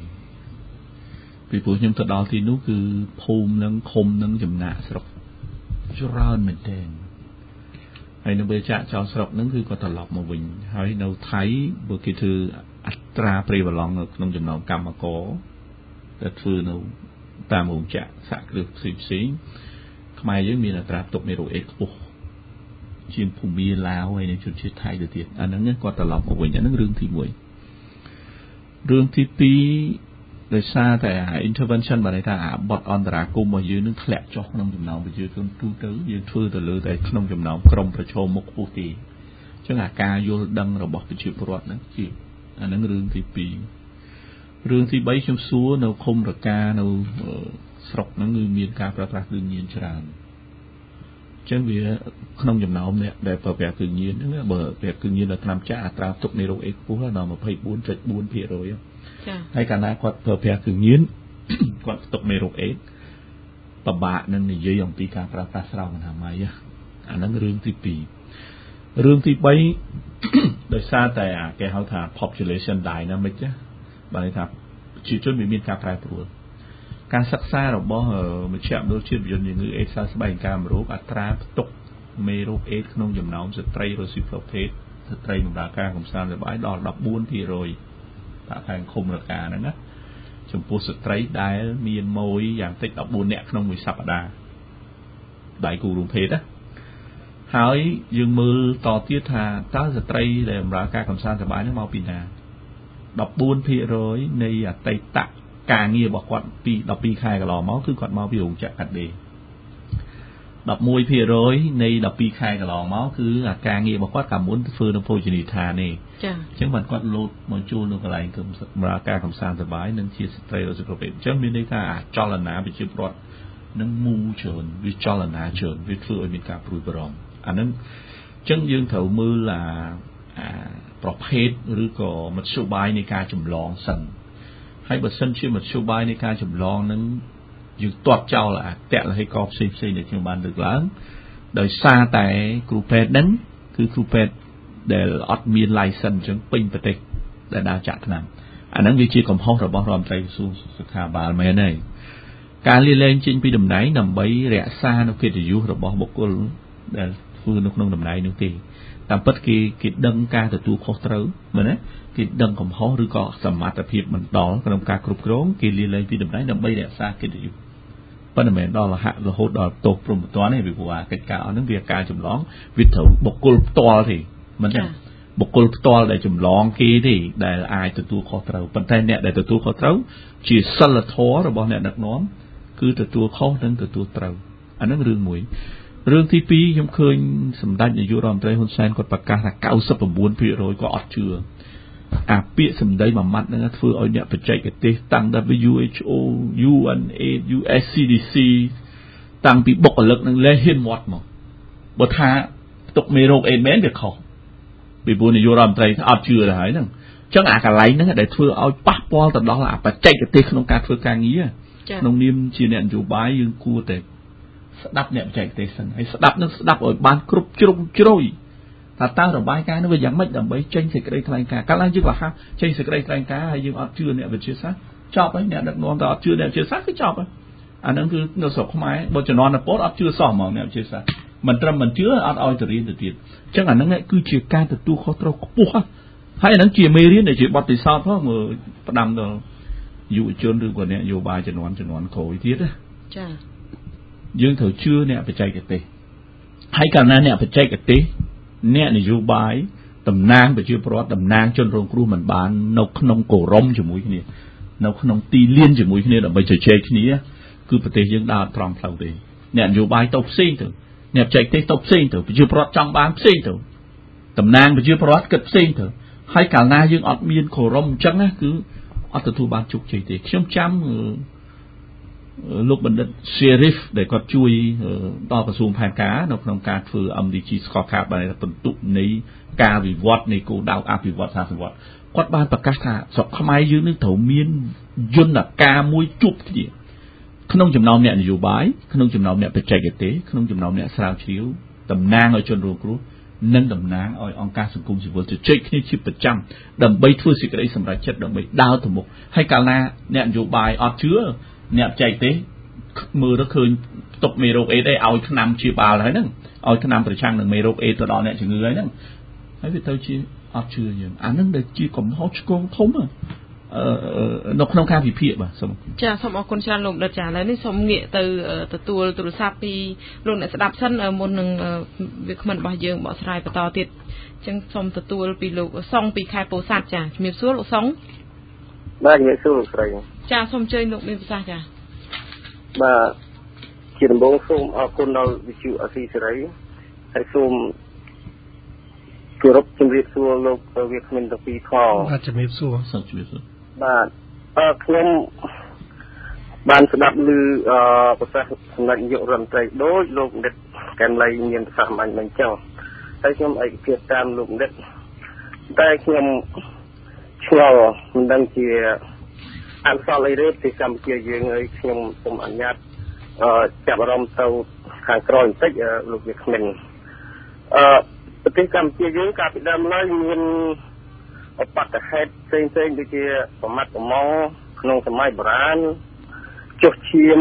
ពីព្រោះខ្ញុំទៅដល់ទីនោះគឺភូមិនឹងឃុំនឹងចំណាក់ស្រុកច្រើនមែនទែនហើយនៅពេលចាក់ចោលស្រុកហ្នឹងគឺគាត់ត្រឡប់មកវិញហើយនៅថៃបើគេធ្វើអត្រាព្រីវឡង់នៅក្នុងចំណោមកម្មករដែលធ្វើនៅតាមរោងចក្រសហគ្រាសផ្សេងផ្សេង ខ្មែរយើងមានអត្រាផ្ទុកមេរោគអេដខ្ពស់ជាងភូមាឡាវហើយនិងជនជាតិថៃទៅទៀតអាហ្នឹងគាត់ត្រឡប់មកវិញអាហ្នឹងរឿងទី1រឿងទី2ដោយសារតែ intervention បានន័យថាអាបត់អន្តរាគមរបស់យើងនឹងធ្លាក់ចុះក្នុងចំណោមប្រជាជនទូទៅយើងធ្វើទៅលើតែក្នុងចំណោមក្រុមប្រឈមមុខខ្ពស់ទេអញ្ចឹងអាការយល់ដឹងរបស់ប្រជាពលរដ្ឋហ្នឹងជាអាហ្នឹងរឿងទី2រឿងទី3ខ្ញុំសួរនៅឃុំរកានៅ ស្រុកហ្នឹងគឺមានការប្រើប្រាស់គ្រឿងញៀនច្រើនអញ្ចឹងវាក្នុងចំណោមអ្នកដែលប្រើប្រាស់គ្រឿងញៀនហ្នឹងបើប្រើគ្រឿងញៀនដល់ឆ្នាំចាស់អត្រាទុកនៃរោគអេដខ្ពស់ដល់24.4%ចា៎ហើយកាលណាគាត់ប្រើប្រាស់គ្រឿងញៀនគាត់ទុកមេរោគអេដពិបាកនឹងនិយាយអំពីការប្រើប្រាស់ស្រោមអនាម័យអាហ្នឹងរឿងទី2រឿងទី3ដោយសារតែគេហៅថា population dynamic បាទន័យថាប្រជាជនវាមានការប្រែប្រួល ការសិក្សារបស់មជ្ឈមណ្ឌលជាតិវិទ្យាជំងឺអេដសើស្បែកកាមរោគអត្រាផ្ទុកមេរោគអេដក្នុងចំណោមស្ត្រីរស់ស៊ីប្រភេទស្ត្រីបម្រើការកំសាន្តសប្បាយដល់14%តាខាងឃុំរកាហ្នឹងណាចំពោះស្ត្រីដែលមានម៉ួយយ៉ាងតិច14នាក់ក្នុងមួយសប្តាហ៍ដៃគូរួមភេទណាហើយយើងមើលតទៀតថាតើស្ត្រីដែលបម្រើការកំសាន្តសប្បាយហ្នឹងមកពីណា14%នៃអតីត ការងាររបស់គាត់ពី12ខែកន្លងមកគឺគាត់មកពីរោងចក្រកាត់ដេរ11%នៃ12ខែកន្លងមកគឺអាការងាររបស់គាត់កាលមុនធ្វើនៅភោជនីយដ្ឋានទេចា៎អញ្ចឹងបានគាត់លោតមកជួលនៅកន្លែងកំសម្រាប់ការកំសាន្តសប្បាយនិងជាស្ត្រីសុខភាពអញ្ចឹងមានន័យថាអាចលនាប្រជាពលរដ្ឋនឹងមូច្រើនវាចលនាច្រើនវាធ្វើឲ្យមានការព្រួយបារម្ភអានឹងអញ្ចឹងយើងត្រូវមើលអាប្រភេទឬក៏មធ្យោបាយនៃការចម្លងសិន ហើយបើសិនជាមធ្យោបាយនៃការចម្លងនឹងយើងទាត់ចោលអាតលហេកផ្សេងផ្សេងដែលខ្ញុំបានលើកឡើងដោយសារតែគ្រូពេទ្យហ្នឹងគឺគ្រូពេទ្យដែលអត់មាន license អញ្ចឹងពេញប្រទេសដែលដើរចាក់ថ្នាំអាហ្នឹងវាជាកំហុសរបស់រដ្ឋមន្ត្រីក្រសួងសុខាភិបាលមែនទេការលាលែងចេញពីតំណែងដើម្បីរក្សានូវកិត្តិយសរបស់បុគ្គលដែលធ្វើនៅក្នុងតំណែងនោះទេ តាមពិតគេគេដឹងការទទួលខុសត្រូវមែនទេគេដឹងកំហុសឬក៏សមត្ថភាពមិនដល់ក្នុងការគ្រប់គ្រងគេលាលែងពីតំណែងដើម្បីរក្សាកិត្តិយសប៉ុន្តែមិនដល់រហ័សរហូតដល់ទោសព្រមប្រទានទេពីព្រោះអាកិច្ចការអស់ហ្នឹងវាការចម្លងវាត្រូវបុគ្គលផ្ទាល់ទេមិនទេបុគ្គលផ្ទាល់ដែលចម្លងគេទេដែលអាចទទួលខុសត្រូវប៉ុន្តែអ្នកដែលទទួលខុសត្រូវជាសិលធម៌របស់អ្នកដឹកនាំគឺទទួលខុសនិងទទួលត្រូវអាហ្នឹងរឿងមួយ រឿងទី2ខ្ញុំឃើញសម្ដេចនាយករដ្ឋមន្ត្រីហ៊ុនសែនគាត់ប្រកាសថា99%ក៏អត់ជឿអាពាក្យសម្ដីមួយម៉ាត់ហ្នឹងធ្វើឲ្យអ្នកបច្ចេកទេសតាំង WHO UNAIDS USCDC តាំងពីបុគ្គលិកនឹងលែងហ៊ានមាត់មកបើថាទុកមេរោគអេដមែនវាខុសពីព្រោះនាយករដ្ឋមន្ត្រីអត់ជឿទៅហើយហ្នឹងអញ្ចឹងអាកន្លែងហ្នឹងដែលធ្វើឲ្យប៉ះពាល់ទៅដល់អាបច្ចេកទេសក្នុងការធ្វើការងារក្នុងនាមជាអ្នកនយោបាយយើងគួរតែ ស្ដាប់អ្នកបច្ចេកទេសសិនហើយស្ដាប់នឹងស្ដាប់ឲ្យបានគ្រប់ជ្រុងជ្រោយថាតើរបាយការណ៍នោះវាយ៉ាងម៉េចដើម្បីចេញសេចក្តីថ្លែងការណ៍កាលណាយើងលះចេញសេចក្តីថ្លែងការណ៍ហើយយើងអត់ជឿអ្នកវិទ្យាសាស្ត្រចប់ហើយអ្នកដឹកនាំតែអត់ជឿអ្នកវិទ្យាសាស្ត្រគឺចប់ហើយអានឹងគឺនៅស្រុកខ្មែរបើជំនាន់ពលអត់ជឿសោះហ្មងអ្នកវិទ្យាសាស្ត្រមិនត្រឹមមិនជឿអត់ឲ្យទៅរៀនទៅទៀតអញ្ចឹងអានឹងគឺជាការទទួលខុសត្រូវខ្ពស់ហើយអានឹងជាមេរៀនដែលជាបទពិសោធន៍ផងមើលផ្ដាំដល់យុវជនឬក៏អ្នកនយោបាយជំនាន់ជំនាន់ក្រោយទៀតណាចា៎ យើងត្រូវជឿអ្នកបច្ចេកទេសហើយកាលណាអ្នកបច្ចេកទេសអ្នកនយោបាយតំណាងប្រជាពលរដ្ឋតំណាងជនរងគ្រោះមិនបាននៅក្នុងគោរមជាមួយគ្នានៅក្នុងទីលានជាមួយគ្នាដើម្បីជជែកគ្នាគឺប្រទេសយើងដើរត្រង់ផ្លូវទេអ្នកនយោបាយទៅផ្សេងទៅអ្នកបច្ចេកទេសទៅផ្សេងទៅប្រជាពលរដ្ឋចង់បានផ្សេងទៅតំណាងប្រជាពលរដ្ឋគិតផ្សេងទៅហើយកាលណាយើងអត់មានគោរមអញ្ចឹងណាគឺអត់ទទួលបានជោគជ័យទេខ្ញុំចាំ លោកបណ្ឌិត Sheriff ដែលគាត់ជួយដល់ក្រសួងផែនការនៅក្នុងការធ្វើ MDG scorecard បានបន្ទុកនៃការវិវត្តនៃគោលដៅអភិវឌ្ឍសាសវត្តគាត់បានប្រកាសថាស្រុកខ្មែរយើងនឹងត្រូវមានយន្តការមួយជួបគ្នាក្នុងចំណោមអ្នកនយោបាយក្នុងចំណោមអ្នកបច្ចេកទេសក្នុងចំណោមអ្នកស្រាវជ្រាវតំណាងឲ្យជនរងគ្រោះនិងតំណាងឲ្យអង្គការសង្គមស៊ីវិលជជែកគ្នាជាប្រចាំដើម្បីធ្វើសេចក្តីសម្រេចចិត្តដើម្បីដើរទៅមុខហើយកាលណាអ្នកនយោបាយអត់ជឿ អ្នកបច្ចេកទេសមើលទៅឃើញផ្ទុកមេរោគអេដឯឲ្យឆ្នាំជាបាលហើយហ្នឹងឲ្យឆ្នាំប្រឆាំងនឹងមេរោគអេដទៅដល់អ្នកជំងឺហើយហ្នឹងហើយវាទៅជាអត់ជឿយើងអាហ្នឹងដែលជាកំហុសឆ្គងធំនៅក្នុងការវិភាគបាទសូមចាសូមអរគុណច្រើនលោកដិតចាឥឡូវនេះសូមងាកទៅទទួលទូរស័ព្ទពីលោកអ្នកស្ដាប់សិនមុននឹងវាគ្មិនរបស់យើងបកស្រាយបន្តទៀតអញ្ចឹងសូមទទួលពីលោកសុងពីខេត្តពោធិ៍សាត់ចាជំរាបសួរលោកសុងបាទជំរាបសួរលោកស្រី ចាសូមអញ្ជើញលោកមានប្រសាសន៍ចាបាទជាដំបូងសូមអរគុណដល់វិទ្យុអសីសេរីហើយសូមគោរពជំរាបសួរលោកវាគ្មិនទាំងពីរផងបាទជំរាបសួរសូមជំរាបសួរបាទអឺខ្ញុំបានស្ដាប់ឮអឺប្រសាសន៍សម្ដេចនាយករដ្ឋមន្ត្រីដោយលោកនិតកែមលីមានប្រសាសន៍មិនមិនចឹងហើយខ្ញុំឯកភាពតាមលោកនិតតែខ្ញុំឆ្ងល់មិនដឹងជា អនុសរអីទេពីកម្ពុជាយើងហើយខ្ញុំសូមអនុញ្ញាតអឺចាប់អារម្មណ៍ទៅខាងក្រោយបន្តិចលោកវាគ្មិនអឺប្រទេសកម្ពុជាយើងកាលពីដើមឡើយមានឧបតហេតុផ្សេងផ្សេងដូចជាប្រមាត់ប្រមងក្នុងសម័យបុរាណចុះឈាម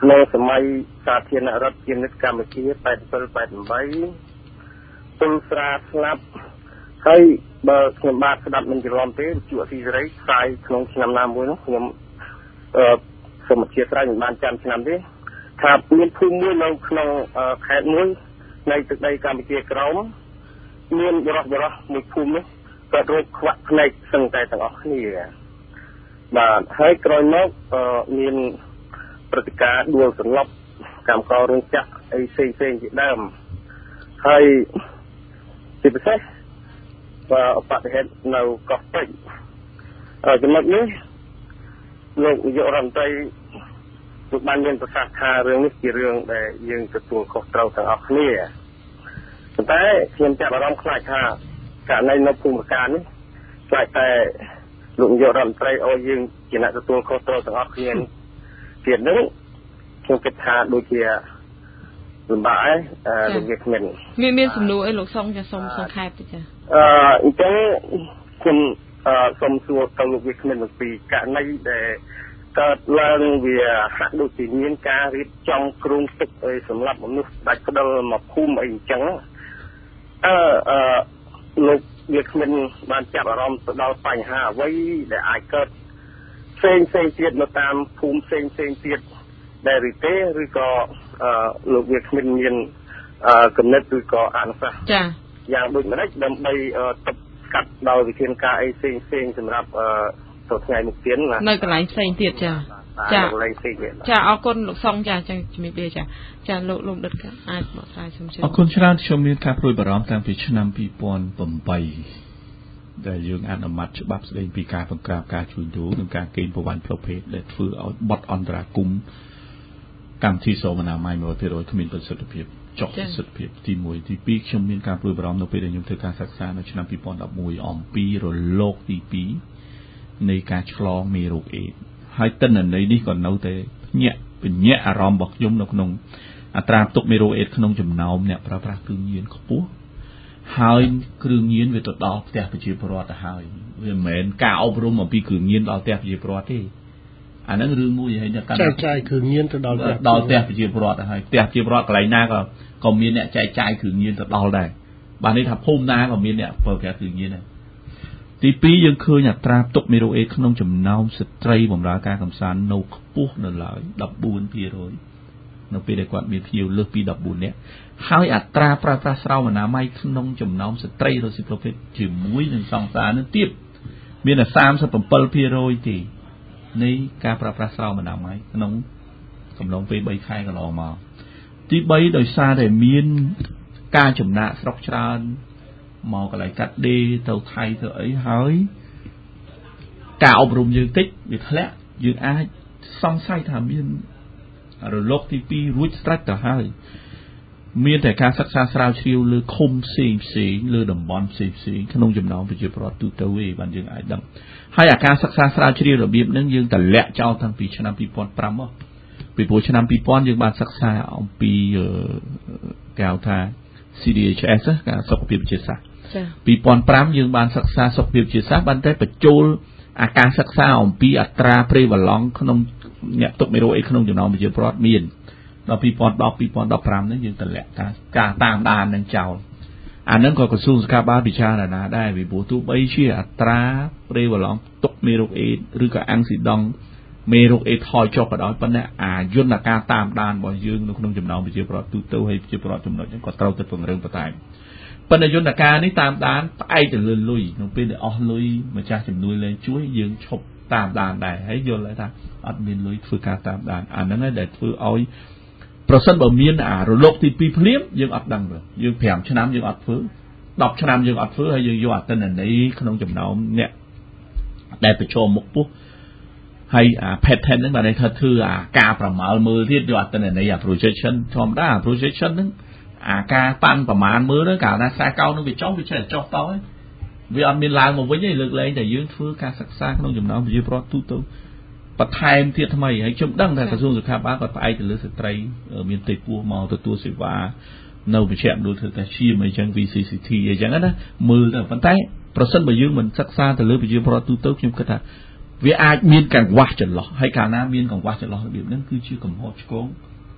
ក្នុងសម័យសាធារណរដ្ឋជានិតកម្ពុជា87 88ពលស្រាស្លាប់ ហើយបើខ្ញុំបាទស្ដាប់មិនច្រឡំទេជួអស៊ីសេរីផ្សាយក្នុងឆ្នាំណាមួយនោះខ្ញុំអឺសូមអធិស្ឋានមិនបានចាំឆ្នាំទេថាមានភូមិមួយនៅក្នុងខេត្តមួយនៃទឹកដីកម្ពុជាក្រោមមានបរិះបរិះមួយភូមិនោះគាត់រោគខ្វាក់ភ្នែកសឹងតែទាំងអស់គ្នាបាទហើយក្រោយមកមានព្រឹត្តិការណ៍ដួលសន្លប់កម្មកររោងចក្រអីផ្សេងផ្សេងជាដើមហើយជាពិសេស បាទឧបតិហេតុនៅកោះពេជ្រចំណុចនេះលោកនាយករដ្ឋមន្ត្រីលោកបានមានប្រសាសន៍ថារឿងនេះជារឿងដែលយើងទទួលខុសត្រូវទាំងអស់គ្នាប៉ុន្តែខ្ញុំចាប់អារម្មណ៍ខ្លាចថាករណីនៅភូមិការនេះខ្លាចតែលោកនាយករដ្ឋមន្ត្រីអោយយើងជាអ្នកទទួលខុសត្រូវទាំងអស់គ្នាទៀតនឹងខ្ញុំគិតថាដូចជា លំបាកហើយលោកវាគ្មានមានមានសំណួរអីលោកសុងចាសុំសង្ខេបតិចចាអឺអញ្ចឹងខ្ញុំអឺសូមសួរទៅលោកវាគ្មានអំពីករណីដែលកើតឡើងវាហាក់ដូចជាមានការរៀបចំគ្រោងទឹកឲ្យសម្រាប់មនុស្សដាច់ផ្ដិលមកភូមិអីអញ្ចឹងអឺអឺលោកវាគ្មានបានចាប់អារម្មណ៍ទៅដល់បញ្ហាអ្វីដែលអាចកើតផ្សេងផ្សេងទៀតនៅតាមភូមិផ្សេងផ្សេងទៀតដែលឬទេឬក៏អឺ លោកវាគ្មានមានអឺគំនិតឬក៏អនុសាសន៍ចាយ៉ាងដូចម្ដេចដើម្បីទប់ស្កាត់ដោយវិធានការអីផ្សេងផ្សេងសម្រាប់អឺទៅថ្ងៃមុខទៀតណានៅកន្លែងផ្សេងទៀតចាចាកន្លែងផ្សេងទៀតចាអរគុណលោកសុងចាចឹងជំរាបលាចាចាលោកលោកដិតអាចបកស្រាយសំជឿអរគុណច្រើនខ្ញុំមានការព្រួយបារម្ភតាំងពីឆ្នាំ2008ដែលយើងអនុម័តច្បាប់ស្តីពីការបង្ក្រាបការជួញដូរនិងការកេងប្រវ័ញ្ចផ្លូវភេទដែលធ្វើឲ្យបទអន្តរាគមន៍ កម្មវិធីសោមនាម័យ100%គ្មានប្រសិទ្ធភាពចុះប្រសិទ្ធភាពទី1ទី2ខ្ញុំមានការព្រួយបារម្ភនៅពេលដែលខ្ញុំធ្វើការសិក្សានៅឆ្នាំ2011អំពីរលកទី2នៃការឆ្លងមេរោគអេដហើយតិន្នន័យនេះក៏នៅតែភ្ញាក់ពញាក់អារម្មណ៍របស់ខ្ញុំនៅក្នុងអត្រាផ្ទុកមេរោគអេដក្នុងចំណោមអ្នកប្រើប្រាស់គ្រឿងញៀនខ្ពស់ហើយគ្រឿងញៀនវាទៅដល់ផ្ទះប្រជាពលរដ្ឋទៅហើយវាមិនមែនការអប់រំអំពីគ្រឿងញៀនដល់ផ្ទះប្រជាពលរដ្ឋទេ អាហ្នឹងរឿងមួយហើយអ្នកកាន់ចែកចាយគ្រឿងញៀនទៅដល់ដល់ផ្ទះប្រជាពលរដ្ឋហើយផ្ទះប្រជាពលរដ្ឋកន្លែងណាក៏ក៏មានអ្នកចែកចាយគ្រឿងញៀនទៅដល់ដែរបាទនេះថាភូមិណាក៏មានអ្នកប្រើប្រាស់គ្រឿងញៀនដែរទី2យើងឃើញអត្រាផ្ទុកមេរោគអេដក្នុងចំណោមស្ត្រីបម្រើការកំសាន្តនៅខ្ពស់នៅឡើយ14%នៅពេលដែលគាត់មានភ្ញៀវលើសពី14នាក់ហើយអត្រាប្រើប្រាស់ស្រោមអនាម័យក្នុងចំណោមស្ត្រីរស៊ីប្រូភេទជាមួយនឹងសង្សារនឹងទៀតមានតែ37%ទេ នៃការប្រើប្រាស់ស្រោមអនាម័យក្នុងកំឡុងពេល3ខែកន្លងមកទី3ដោយសារតែមាន ការចំណាក់ស្រុកច្រើនមកកន្លែងកាត់ដេរទៅថៃទៅអីហើយការអប់រំយើងតិចវាធ្លាក់យើងអាចសង្ស័យថាមានរលកទី2រួចស្រេចទៅហើយ មានតែការសិក្សាស្រាវជ្រាវលើឃុំផ្សេងផ្សេងលើតំបន់ផ្សេងផ្សេងក្នុងចំណោមប្រជាពលរដ្ឋទូទៅឯងបានយើងអាចដឹងហើយអាការសិក្សាស្រាវជ្រាវរបៀបហ្នឹងយើងតម្លាក់ចោលតាំងពីឆ្នាំ2005មកពីព្រោះឆ្នាំ2000យើងបានសិក្សាអំពីគេហៅថា CDHS ការសុខភាពជាសាស្ត្រ2005យើងបានសិក្សាសុខភាពជាសាស្ត្របានតែបញ្ចូលអាការសិក្សាអំពីអត្រាប្រេវឡង់ក្នុងអ្នកទុកមេរោគអីក្នុងចំណោមប្រជាពលរដ្ឋមាន ដល់2010 2015នេះយើងតម្លាក់ការការតាមដាននឹងចោលអានឹងក៏ក្រសួងសុខាភិបាលពិចារណាដែរពីព្រោះទោះបីជាអត្រាប្រេវឡង់ទុកមេរោគអេដឬក៏អាំងស៊ីដង់មេរោគអេថយចុះក៏ដោយប៉ុន្តែអាយន្តការតាមដានរបស់យើងនៅក្នុងចំណោមប្រជាពលរដ្ឋទូទៅហើយប្រជាពលរដ្ឋចំណុចហ្នឹងក៏ត្រូវតែពង្រឹងបន្ថែមប៉ុន្តែយន្តការនេះតាមដានផ្អែកទៅលើលុយក្នុងពេលដែលអស់លុយម្ចាស់ជំនួយលែងជួយយើងឈប់តាមដានដែរហើយយល់ហើយថាអត់មានលុយធ្វើការតាមដានអាហ្នឹងឯងដែលធ្វើឲ្យ ប្រសិនបើមានអារលកទី2ភ្លាមយើងអត់ដឹងទេយើង5ឆ្នាំយើងអត់ធ្វើ10ឆ្នាំយើងអត់ធ្វើហើយយើងយកអតិនន័យក្នុងចំណោមអ្នកដែលប្រឈមមុខពោះហើយអា pattern ហ្នឹងបានន័យថាធ្វើអាការប្រមាលមើលទៀតយកអតិនន័យអា projection ធម្មតា projection ហ្នឹងអាការប៉ាន់ប្រមាណមើលហ្នឹងកាលណាខ្សែកោនឹងវាចុះវាចេះចុះតហើយវាអត់មានឡើងមកវិញទេលើកលែងតែយើងធ្វើការសិក្សាក្នុងចំណោមប្រជាពលរដ្ឋទូទៅ បន្ថែមទៀតថ្មីហើយខ្ញុំដឹងថាក្រសួងសុខាភិបាលគាត់ផ្អែកទៅលើស្ត្រីមានទេពោះមកទទួលសេវានៅវិជ្ជាមណ្ឌលធ្វើតែឈាមអីចឹង VCCT អីចឹងណាមើលទៅប៉ុន្តែប្រសិនបើយើងមិនសិក្សាទៅលើប្រជាពលរដ្ឋទូទៅខ្ញុំគិតថាវាអាចមានកង្វះចន្លោះហើយកាលណាមានកង្វះចន្លោះរបៀបហ្នឹងគឺជាកំហុសឆ្គង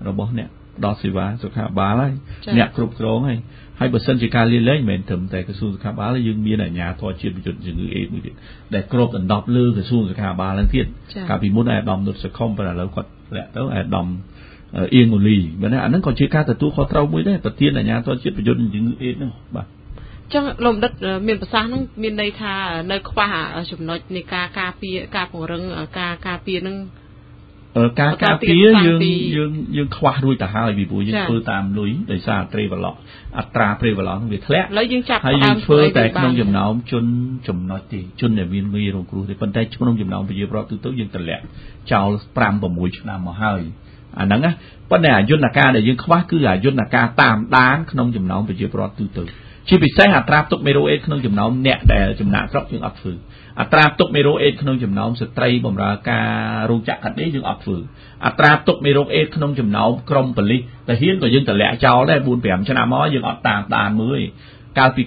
របស់អ្នកផ្ដល់សេវាសុខាភិបាលហើយអ្នកគ្រប់គ្រងហើយហើយបើសិនជាការលាលែងមិនមែនត្រឹមតែក្រសួងសុខាភិបាលទេយើងមានអាជ្ញាធរជាតិវិទ្យុជំងឺអេដមួយទៀតដែលគ្របដណ្ដប់លើក្រសួងសុខាភិបាលហ្នឹងទៀតកាលពីមុនអាដាមនុតសខុមប៉ុន្តែឥឡូវគាត់លាក់ទៅអាដាមអៀងម៉ូលីបើណាអាហ្នឹងក៏ជាការទទួលខុសត្រូវមួយដែរប្រធានអាជ្ញាធរជាតិវិទ្យុជំងឺអេដហ្នឹងបាទចឹងលោកដិតមានប្រសាសន៍ហ្នឹងមានន័យថានៅខ្វះចំណុចនៃការការពារការពង្រឹងការការពារហ្នឹង ការការពារយើងយើងយើងខ្វះរួចទៅហើយពីព្រោះយើងធ្វើតាមលុយដោយសារត្រេវឡុកអត្រាត្រេវឡុកវាធ្លាក់ឥឡូវយើងចាប់ហើយយើងធ្វើតែក្នុងចំណោមជនចំណុចទេជនដែលមានងាយរងគ្រោះទេប៉ុន្តែក្នុងចំណោមប្រជាពលរដ្ឋទូទៅយើងតម្លាក់ចោល5 6ឆ្នាំមកហើយអាហ្នឹងណាប៉ុន្តែអាយន្តការដែលយើងខ្វះគឺអាយន្តការតាមដានក្នុងចំណោមប្រជាពលរដ្ឋទូទៅ ជាពិសេសអត្រាផ្ទុកមេរោគអេដក្នុងចំណោមអ្នកដែលចំណាក់ស្រុកយើងអត់ធ្វើអត្រាផ្ទុកមេរោគអេដក្នុងចំណោមស្ត្រីបម្រើការរោងចក្រកាត់ដេរយើងអត់ធ្វើអត្រាផ្ទុកមេរោគអេដក្នុងចំណោមក្រុមប៉ូលីសតាហ៊ានក៏យើងតម្លាក់ចោលដែរ4 5ឆ្នាំមកយើងអត់តាមដានមើលកាលពី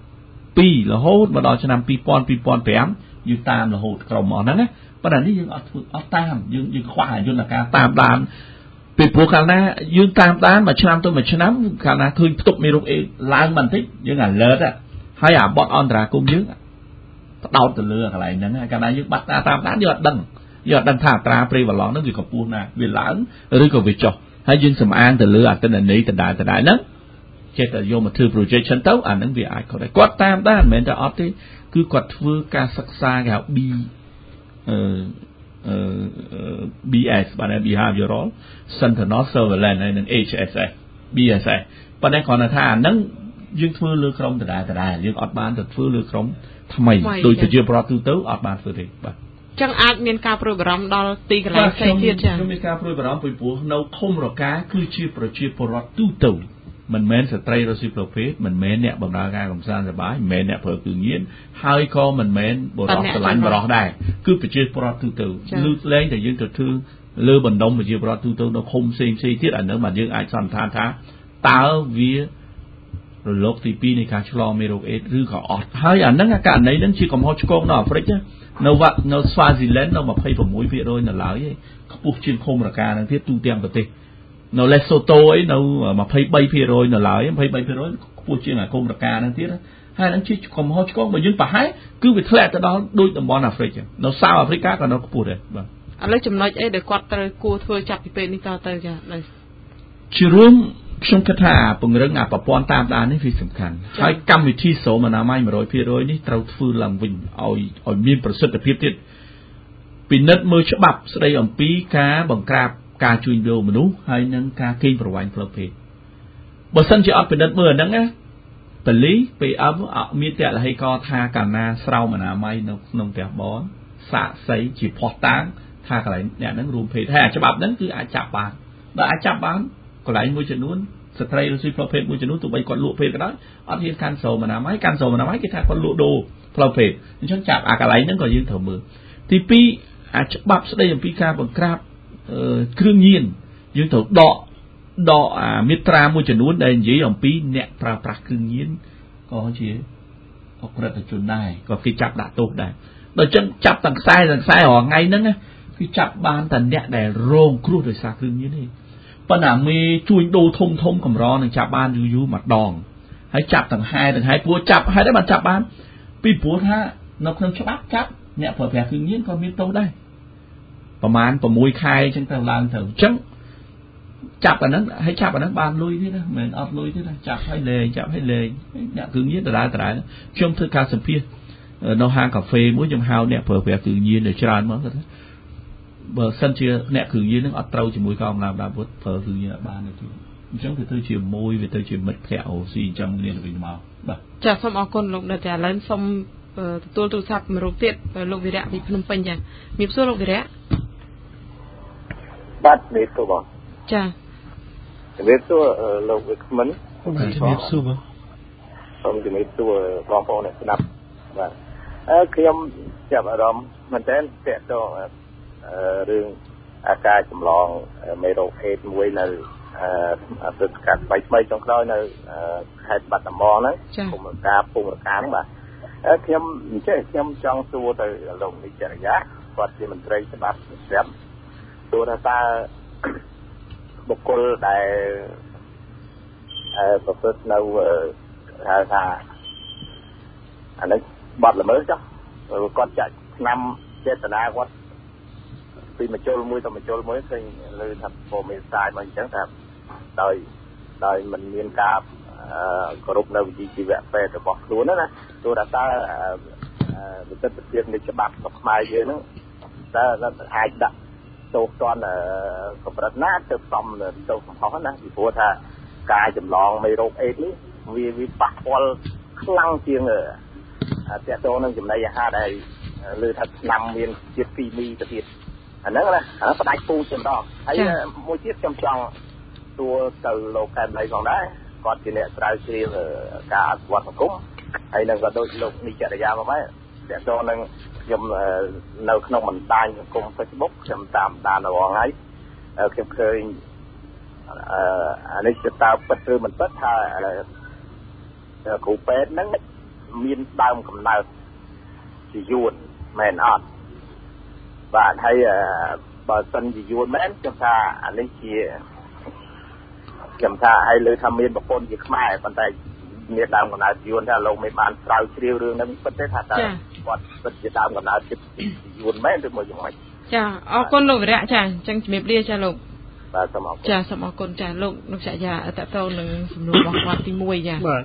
92រហូតមកដល់ឆ្នាំ2000 2005យើងតាមរហូតក្រុមអស់ហ្នឹងណាប៉ុន្តែនេះយើងអត់ធ្វើអត់តាមយើងយើងខ្វះយន្តការតាមដាន ពីព្រោះកាលណាយើងតាមដានមួយឆ្នាំទៅមួយឆ្នាំកាលណាឃើញផ្ទុកមេរោគអេឡើងបន្តិចយើង alert ហើយអាបត់អន្តរាគមយើងផ្ដោតទៅលើកន្លែងហ្នឹងកាលណាយើងបាត់តាមដានយើងអត់ដឹងយើងអត់ដឹងថាអត្រាប្រេវឡងហ្នឹងវាកម្ពស់ណាស់វាឡើងឬក៏វាចុះហើយយើងសំអាងទៅលើអតិនន័យដដែលដដែលហ្នឹងចេះតែយកមកធ្វើ projection ទៅអាហ្នឹងវាអាចគាត់ដែរគាត់តាមដានមិនមែនតែអត់ទេគឺគាត់ធ្វើការសិក្សាគេហៅ B អឺ BS បាទ behavioral sentinel surveillance ហើយនិង HSS BSS ប៉ុន្តែគ្រាន់តែថាអាហ្នឹងយើងធ្វើលើក្រុមដដែលដដែលយើងអត់បានទៅធ្វើលើក្រុមថ្មីដោយប្រជាប្រដ្ឋទូទៅអត់បានធ្វើទេបាទចឹងអាចមានការព្រួយបារម្ភដល់ទីកន្លែងផ្សេងទៀតចា៎ខ្ញុំមានការព្រួយបារម្ភពីព្រោះនៅឃុំរកាគឺជាប្រជាពលរដ្ឋទូទៅ មិនមែនស្ត្រីរស៊ីប្រូភេទមិនមែនអ្នកបម្រើការកំសាន្តសប្បាយមិនមែនអ្នកប្រើគឺញៀនហើយក៏មិនមែនបរិសុទ្ធស្រឡាញ់បរិសុទ្ធដែរគឺប្រជាពលរដ្ឋទូទៅលើកលែងតែយើងទៅធ្វើលើបណ្ដុំប្រជាពលរដ្ឋទូទៅនៅឃុំផ្សេងផ្សេងទៀតអានឹងបាទយើងអាចសន្និដ្ឋានថាតើវារលកទី2នៃការឆ្លងមេរោគអេដឬក៏អត់ហើយអានឹងករណីនឹងជាកំហុសឆ្គងនៅអាហ្វ្រិកនៅវត្តនៅ Swaziland នៅ26%នៅឡើយខ្ពស់ជាងឃុំរកានឹងទៀតទូទាំងប្រទេស នៅ Lesotho អីនៅ23%នៅឡើយ23%ខ្ពស់ជាងអាគុំរកាហ្នឹងទៀតហើយនឹងជាកំហុសឆ្គងបើយើងប្រហែលគឺវាធ្លាក់ទៅដល់ដូចតំបន់អាហ្វ្រិកនៅសាវអាហ្វ្រិកាក៏នៅខ្ពស់ដែរបាទឥឡូវចំណុចអីដែលគាត់ត្រូវគួរធ្វើចាប់ពីពេលនេះតទៅចាជារួមខ្ញុំគិតថាពង្រឹងអាប្រព័ន្ធតាមដាននេះវាសំខាន់ហើយកម្មវិធីស្រោមអនាម័យ100%នេះត្រូវធ្វើឡើងវិញឲ្យឲ្យមានប្រសិទ្ធភាពទៀតពិនិត្យមើលច្បាប់ស្ដីអំពីការបង្ក្រាប ការជួញដូរមនុស្សហើយនិងការកេងប្រវ័ញ្ចផ្លូវភេទបើសិនជាអត់ពិនិត្យមើលអាហ្នឹងណាបលី PM អត់មានតលហេកថាកាលណាស្រោមអនាម័យនៅក្នុងផ្ទះបនសាកសីជាផោះតាងថាកន្លែងអ្នកហ្នឹងរួមភេទហើយអាច្បាប់ហ្នឹងគឺអាចចាប់បានបើអាចចាប់បានកន្លែងមួយចំនួនស្ត្រីឬស៊ីផ្លូវភេទមួយចំនួនទោះបីគាត់លក់ភេទក៏ដោយអត់ហ៊ានកាន់ស្រោមអនាម័យកាន់ស្រោមអនាម័យគេថាគាត់លក់ដូរផ្លូវភេទអញ្ចឹងចាប់អាកន្លែងហ្នឹងក៏យើងត្រូវមើលទី2អាច្បាប់ស្ដីអំពីការបង្ក្រាប គ្រឿងញៀនយើងត្រូវដកដកអាមេត្រាមួយចំនួនដែលនិយាយអំពីអ្នកប្រើប្រាស់គ្រឿងញៀនក៏ជាអក្រិតជនដែរក៏គេចាប់ដាក់ទោសដែរដល់ចឹងចាប់ទាំងខ្សែទាំងខ្សែរាល់ថ្ងៃហ្នឹងគឺចាប់បានតែអ្នកដែលរងគ្រោះដោយសារគ្រឿងញៀនទេប៉ុន្តែមេជួញដូរធំធំកម្រនឹងចាប់បានយូរយូរម្ដងហើយចាប់ទាំងហែទាំងហែព្រោះចាប់ហេតុអីបានចាប់បានពីព្រោះថានៅក្នុងច្បាប់ចាប់អ្នកប្រើប្រាស់គ្រឿងញៀនក៏មានទោសដែរ ប្រហែល6ខែអញ្ចឹងទៅឡើងទៅអញ្ចឹងចាប់អាហ្នឹងហើយចាប់អាហ្នឹងបានលុយទៀតណាមិនមែនអត់លុយទេណាចាប់ឲ្យលេងចាប់ឲ្យលេងអ្នកគ្រឿងញៀនដដែលដដែលខ្ញុំធ្វើការសម្ភាសនៅហាងកាហ្វេមួយខ្ញុំហៅអ្នកប្រើប្រាស់គ្រឿងញៀនដែលច្រើនមកគាត់បើសិនជាអ្នកគ្រឿងញៀននឹងអត់ត្រូវជាមួយកងកម្លាំងដាវុធប្រើគ្រឿងញៀនអត់បានទេអញ្ចឹងវាទៅជាមួយវាទៅជាមិត្តភ័ក្ដិអូស៊ីអញ្ចឹងគ្នាទៅវិញមកបាទចាសូមអរគុណលោកដិតឥឡូវសូមទទួលទូរស័ព្ទមួយរូបទៀតលោកវិរៈពីភ្នំពេញចាមានសួរលោកវិរៈ បាទនេះទៅបងចាជំរាបសួរលោកវិក្មិនបាទជំរាបសួរបងសូមជំរាបសួរបងប្អូនអ្នកស្ដាប់បាទអឺខ្ញុំចាប់អារម្មណ៍មែនតើតកតងរឿងអាការចម្លងមេរោគអេដមួយនៅអឺទិដ្ឋកាត់ថ្មីចុងក្រោយនៅខេត្តបាត់ដំបងហ្នឹងភូមិការភូមិការហ្នឹងបាទខ្ញុំអញ្ចឹងខ្ញុំចង់សួរទៅលោកនិច្ចរិយាគាត់ជាមន្ត្រីច្បាប់ស្រាប់ សួរថាតើបុគ្គលដែលអឺប្រព្រឹត្តនៅហៅថាអានេះបាត់ល្មើសចុះគាត់ចាក់ឆ្នាំចេតនាគាត់ពីមជុលមួយទៅមជុលមួយឃើញលើថាព័ត៌មានផ្សាយមកអញ្ចឹងថាដោយដោយមិនមានការគោរពនៅវិជ្ជាជីវៈពេទ្យរបស់ខ្លួនណាទោះថាតើវិទិដ្ឋភាពនៃច្បាប់របស់ខ្មែរយើងហ្នឹងតើអាចដាក់ ទោសតន់កម្រិតណាទៅសំទោសកំហុសណាពីព្រោះថាការចម្លងមេរោគអេដនេះវាវាប៉ះពាល់ខ្លាំងជាងតកតងនឹងចំណីអាហារដែលលើថាឆ្នាំមានជាតិគីមីទៅទៀតអាហ្នឹងណាអាផ្ដាច់ពូជតែម្ដងហើយមួយទៀតខ្ញុំចង់សួរទៅលោកកែមលៃផងដែរគាត់ជាអ្នកស្រាវជ្រាវការអភិវឌ្ឍសង្គមហើយនឹងក៏ដូចលោកនិច្ចរិយាមកដែរ តកតងនឹងខ្ញុំនៅក្នុងបណ្ដាញសង្គម Facebook ខ្ញុំតាមដានរាល់ថ្ងៃខ្ញុំឃើញអឺអានេះទៅតើពិតឬមិនពិតថាគ្រូពេទ្យហ្នឹងមានដើមកំណើតជាយួនមែនអត់បាទហើយបើសិនជាយួនមែនខ្ញុំថាអានេះជាខ្ញុំថាឲ្យលើថាមានប្រពន្ធជាខ្មែរប៉ុន្តែមានដើមកំណើតយួនថាលោកមិនបានស្រាវជ្រាវរឿងហ្នឹងពិតទេថាតើ គាត់ពិតជាដើមកំណើតជាយួនមែនឬមួយយ៉ាងម៉េចចាអរគុណលោកវិរៈចាអញ្ចឹងជំរាបលាចាលោកបាទសូមអរគុណចាសូមអរគុណចាលោកលោកចយាតតទៅនឹងសំណួររបស់គាត់ទី1ចាបាទ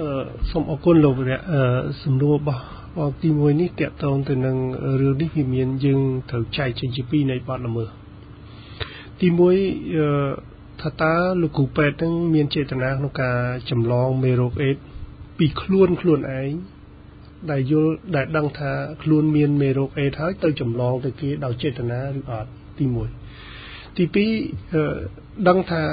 អឺសូមអរគុណលោកវិរៈអឺសំណួររបស់បងទី1នេះតកតងទៅនឹងរឿងនេះវាមានយើងត្រូវចែកចេញជាពីរនៃបទល្មើសទី1អឺថាតើលោកគ្រូពេទ្យនឹងមានចេតនាក្នុងការចម្លងមេរោគអេដពីខ្លួនខ្លួនឯង ដែលយល់ដែលដឹងថាខ្លួនមានមេរោគអេដហើយទៅចម្លងទៅគេដោយចេតនាឬអត់ទី1ទី2ដឹងថា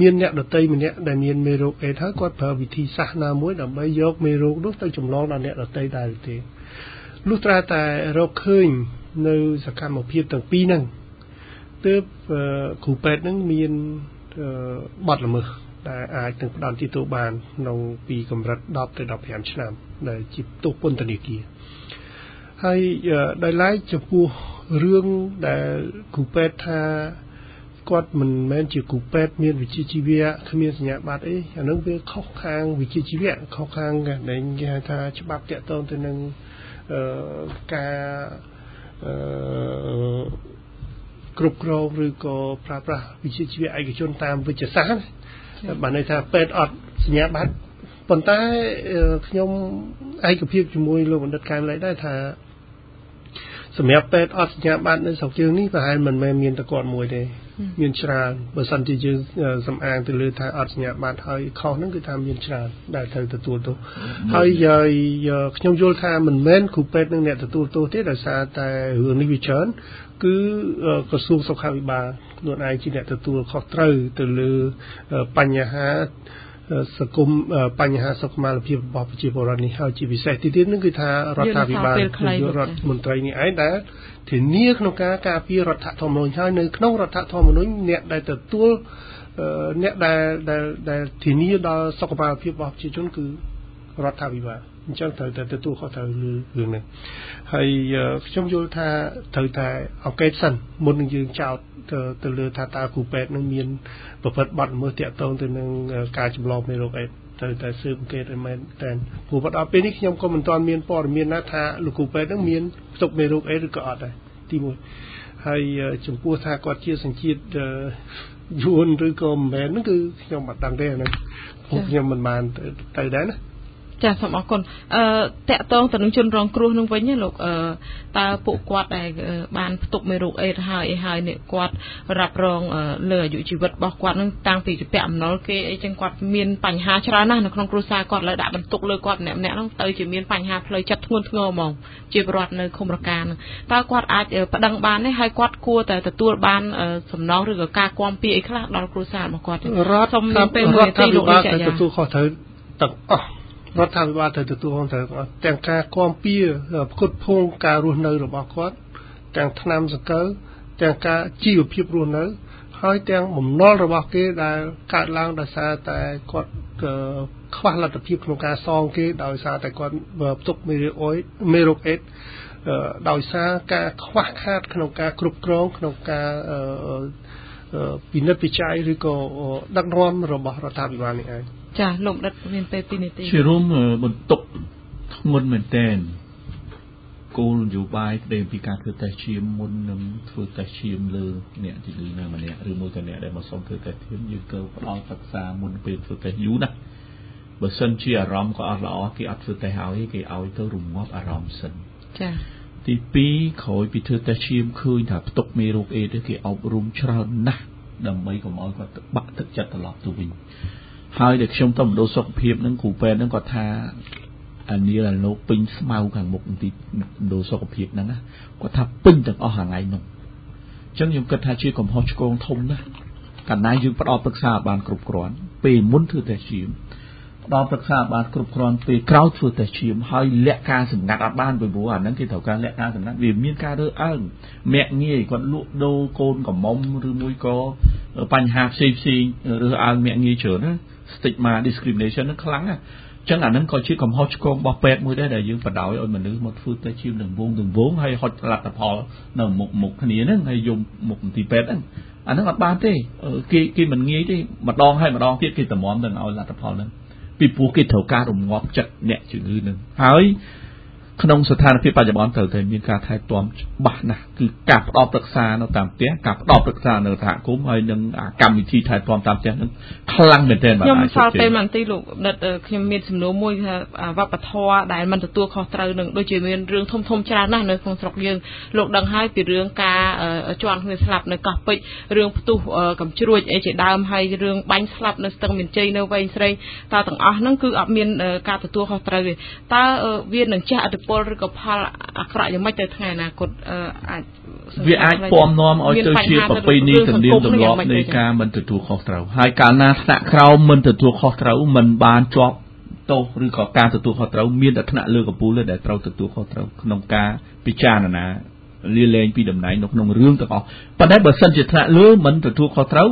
មានអ្នកដតីម្នាក់ដែលមានមេរោគអេដហើយគាត់ប្រើវិធីសាស្ត្រណាមួយដើម្បីយកមេរោគនោះទៅចម្លងដល់អ្នកដតីដែរទេលុះត្រាតែរកឃើញនៅសកម្មភាពទាំងពីរហ្នឹងទើបគ្រូពេទ្យនឹងមានបទល្មើស ដែលអាចនឹងផ្ដន់ទោសបានក្នុងពីកម្រិត10ទៅ15ឆ្នាំដែលជាទោសពន្ធនាគារហើយដោយឡែកចំពោះរឿងដែលគ្រូពេទ្យថាគាត់មិនមែនជាគ្រូពេទ្យមានវិជ្ជាជីវៈគ្មានសញ្ញាបត្រអីអានឹងវាខុសខាងវិជ្ជាជីវៈខុសខាងដែលគេហៅថាច្បាប់តាក់ទងទៅនឹងអឺការអឺគ្រប់គ្រងឬក៏ប្រើប្រាស់វិជ្ជាជីវៈឯកជនតាមវិជ្ជាសាស្ត្រ បានន័យថាពេទ្យអត់សញ្ញាបត្រប៉ុន្តែខ្ញុំឯកភាពជាមួយលោកបណ្ឌិតកែមលៃដែរថាសម្រាប់ពេទ្យអត់សញ្ញាបត្រនៅស្រុកយើងនេះប្រហែលមិនមែនមានតែគាត់មួយទេមានច្រើនបើសិនជាយើងសំអាងទៅលើថាអត់សញ្ញាបត្រហើយខុសហ្នឹងគឺថាមានច្រើនដែលត្រូវទទួលទោសហើយខ្ញុំយល់ថាមិនមែនគ្រូពេទ្យនឹងអ្នកទទួលទោសទេដោយសារតែរឿងនេះវាច្រើនគឺក្រសួងសុខាភិបាល ខ្លួនឯងជាអ្នកទទួលខុសត្រូវទៅលើបញ្ហាសង្គមបញ្ហាសុខុមាលភាពរបស់ប្រជាពលរដ្ឋនេះហើយជាពិសេសទីទៀតនឹងគឺថារដ្ឋាភិបាលរដ្ឋមន្ត្រីនេះឯងដែលធានាក្នុងការការពាររដ្ឋធម្មនុញ្ញហើយនៅក្នុងរដ្ឋធម្មនុញ្ញអ្នកដែលទទួលអ្នកដែលដែលធានាដល់សុខុមាលភាពរបស់ប្រជាជនគឺ រដ្ឋាភិបាលអញ្ចឹងត្រូវតែទទួលខុសត្រូវលើរឿងនេះហើយខ្ញុំយល់ថាត្រូវតែអង្កេតសិនមុននឹងយើងចោទទៅលើថាតើគ្រូពេទ្យនឹងមានប្រព្រឹត្តបទល្មើសតាក់ទងទៅនឹងការចម្លងមេរោគអេដត្រូវតែស៊ើបអង្កេតឲ្យមែនតែព្រោះដល់ពេលនេះខ្ញុំក៏មិនទាន់មានព័ត៌មានណាថាលោកគ្រូពេទ្យនឹងមានផ្ទុកមេរោគអេដឬក៏អត់ដែរទី1ហើយចំពោះថាគាត់ជាសញ្ជាតិយួនឬក៏មិនមែនហ្នឹងគឺខ្ញុំមិនដឹងទេអាហ្នឹងខ្ញុំមិនបានទៅដែរណា ចាសូមអរគុណអឺតកតងទៅនឹងជនរងគ្រោះនឹងវិញលោកអឺតើពួកគាត់ដែលបានផ្ទុកមេរោគអេដហើយអីហើយនេះគាត់រ៉ាប់រងលើអាយុជីវិតរបស់គាត់នឹងតាំងពីជាពាក់អំណុលគេអីចឹងគាត់មានបញ្ហាច្រើនណាស់នៅក្នុងគ្រួសារគាត់លើដាក់បន្ទុកលើគាត់ម្នាក់ម្នាក់ហ្នឹងទៅជាមានបញ្ហាផ្លូវចិត្តធ្ងន់ធ្ងរហ្មងជាប្រវត្តិនៅឃុំរកាតើគាត់អាចប្តឹងបានទេហើយគាត់គួរតែទទួលបានសំណងឬក៏ការគាំពៀអីខ្លះដល់គ្រួសាររបស់គាត់រដ្ឋសូមពេលមួយនាទីលោកលោកចាទទួលខុសត្រូវទាំងអស់ រដ្ឋាភិបាលត្រូវទទួលខុសត្រូវទាំងការគាំពៀផ្គត់ផ្គង់ការរស់នៅរបស់គាត់ទាំងថ្នាំសង្កូវទាំងការជីវភាពរស់នៅ ហើយទាំងបំណុលរបស់គេដែលកើតឡើងដោយសារតែគាត់ខ្វះលទ្ធភាពក្នុងការសងគេដោយសារតែគាត់ផ្ទុកមេរោគអុយមេរោគអេដដោយសារការខ្វះខាតក្នុងការគ្រប់គ្រងក្នុងការពិនិត្យវិจัยឬក៏ដឹកនាំរបស់រដ្ឋាភិបាលនេះឯង ចាលោកដិតមានពេល2នាទីជារួមបន្ទុកធ្ងន់មែនតែនគោលនយោបាយស្ដីពីការធ្វើតេស្តឈាមមុននឹងធ្វើតេស្តឈាមលើអ្នកជំងឺណាម្នាក់ឬមួយក៏អ្នកដែលមកសុំធ្វើតេស្តឈាមយើងក៏ផ្ដល់សិក្សាមុនពេលធ្វើតេស្តយូរណាស់បើសិនជាអារម្មណ៍ក៏អត់ល្អគេអត់ធ្វើតេស្តឲ្យគេឲ្យទៅរងាប់អារម្មណ៍សិនចាទី2ក្រោយពីធ្វើតេស្តឈាមឃើញថាផ្ទុកមេរោគអេដគេអប់រំច្រើនណាស់ដើម្បីកុំឲ្យគាត់បាក់ទឹកចិត្តត្រឡប់ទៅវិញ ហើយដែលខ្ញុំទៅមណ្ឌលសុខភាពហ្នឹងគ្រូពេទ្យហ្នឹងគាត់ថាអានីលអាលោកពេញស្មៅខាងមុខទីមណ្ឌលសុខភាពហ្នឹងណាគាត់ថាពេញទាំងអស់ថ្ងៃហ្នឹងអញ្ចឹងខ្ញុំគិតថាជាកំហុសឆ្គងធំណាស់កាលណាយើងផ្ដល់ប្រឹក្សាបានគ្រប់គ្រាន់ពេលមុនធ្វើតេស្តឈាមផ្ដល់ប្រឹក្សាបានគ្រប់គ្រាន់ពេលក្រោយធ្វើតេស្តឈាមហើយលាក់ការសម្ងាត់អត់បានពីព្រោះអាហ្នឹងគេត្រូវការលាក់ការសម្ងាត់វាមានការរើសអើងមាក់ងាយគាត់លក់ដូរកូនកំមុំឬមួយក៏បញ្ហាផ្សេងផ្សេងរើសអើងមាក់ងាយច្រើនណា stigma discrimination ហ្នឹងខ្លាំងណាស់ចឹងអានឹងក៏ជាកំហុសឆ្គងរបស់ពេទ្យមួយដែរដែលយើងបដ ாய் ឲ្យមនុស្សមកធ្វើទៅជានឹងវងនឹងវងហើយហុចលទ្ធផលនៅមុខមុខគ្នាហ្នឹងហើយយកមុខមន្ទីរពេទ្យហ្នឹងអាហ្នឹងអត់បានទេគេគេមិនងាយទេម្ដងហើយម្ដងទៀតគេតម្រាំទៅឲ្យលទ្ធផលហ្នឹងពីព្រោះគេត្រូវការរងាប់ចិត្តអ្នកជំងឺហ្នឹងហើយ ក្នុងស្ថានភាពបច្ចុប្បន្នត្រូវតែមានការថែទាំច្បាស់ណាស់គឺការផ្ដល់ប្រឹក្សានៅតាមផ្ទះការផ្ដល់ប្រឹក្សានៅសហគមន៍ហើយនឹងកម្មវិធីថែទាំតាមផ្ទះនឹងខ្លាំងមែនទែនបាទខ្ញុំសល់ពេលបន្តិចលោកដិតខ្ញុំមានសំណួរមួយថាវប្បធម៌ដែលមិនទទួលខុសត្រូវនឹងដូចជាមានរឿងធំធំច្រើនណាស់នៅក្នុងស្រុកយើងលោកដឹងហើយពីរឿងការជន់គ្នាស្លាប់នៅកោះពេជ្ររឿងផ្ទុះកំជ្រួចអីជាដើមហើយរឿងបាញ់ស្លាប់នៅស្ទឹងមានជ័យនៅវែងស្រីតើទាំងអស់ហ្នឹងគឺអត់មានការទទួលខុសត្រូវទេតើវានឹងជះឥទ្ធិពលឬក៏ផលអាក្រក់យ៉ាងម៉េចទៅថ្ងៃអនាគតអាចវាអាចពំនាំឲ្យទៅជាប្រពៃណីទំនៀមទម្លាប់នៃការមិនទទួលខុសត្រូវហើយកាលណាថ្នាក់ក្រោមមិនទទួលខុសត្រូវមិនបានជាប់ទោសឬក៏ការទទួលខុសត្រូវមានតែថ្នាក់លើកំពូលដែលត្រូវទទួលខុសត្រូវក្នុងការពិចារណាលាលែងពីតំណែងនៅក្នុងរឿងទាំងអស់ប៉ុន្តែបើសិនជាថ្នាក់លើមិនទទួលខុសត្រូវ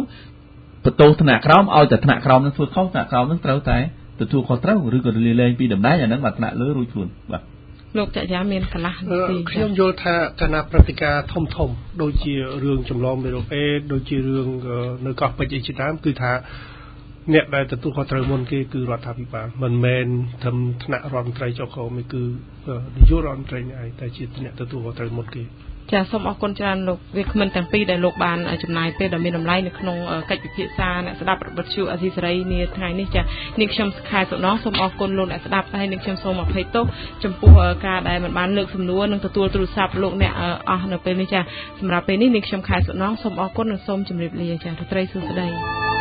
បន្ទោសថ្នាក់ក្រោមឲ្យតែថ្នាក់ក្រោមនឹងធ្វើខុសថ្នាក់ក្រោមនឹងត្រូវតែទទួលខុសត្រូវឬក៏លាលែងពីតំណែងអានឹងមកថ្នាក់លើរួចខ្លួនបាទ លោកចយាមានកន្លះនាទីខ្ញុំយល់ថាគណៈព្រឹត្តិការណ៍ធំធំ ដូចជារឿងចម្លងមេរោគអេដដូចជារឿងនៅកោះពេជ្រអីជាដើមគឺថាអ្នកដែលទទួលខុសត្រូវមុនគេគឺរដ្ឋាភិបាលមិនមែនធំថ្នាក់រដ្ឋមន្ត្រីចុះក្រោមគឺនាយករដ្ឋមន្ត្រីឯងតែជាអ្នកទទួលខុសត្រូវមុនគេ ចាសូមអរគុណច្រើនលោកវាគ្មិនទាំងពីរដែលលោកបានចំណាយពេលដ៏មានតម្លៃនៅក្នុងកិច្ចពិភាក្សាអ្នកស្ដាប់របបជូអាស៊ីសេរីនាថ្ងៃនេះចានាងខ្ញុំខែសុណងសូមអរគុណលោកអ្នកស្ដាប់ហើយនាងខ្ញុំសូមអភ័យទោសចំពោះការដែលមិនបានលើកសំណួរនិងទទួលទូរស័ព្ទលោកអ្នកអស់នៅពេលនេះចាសម្រាប់ពេលនេះនាងខ្ញុំខែសុណងសូមអរគុណនិងសូមជម្រាបលាចារីត្រីសួស្ដី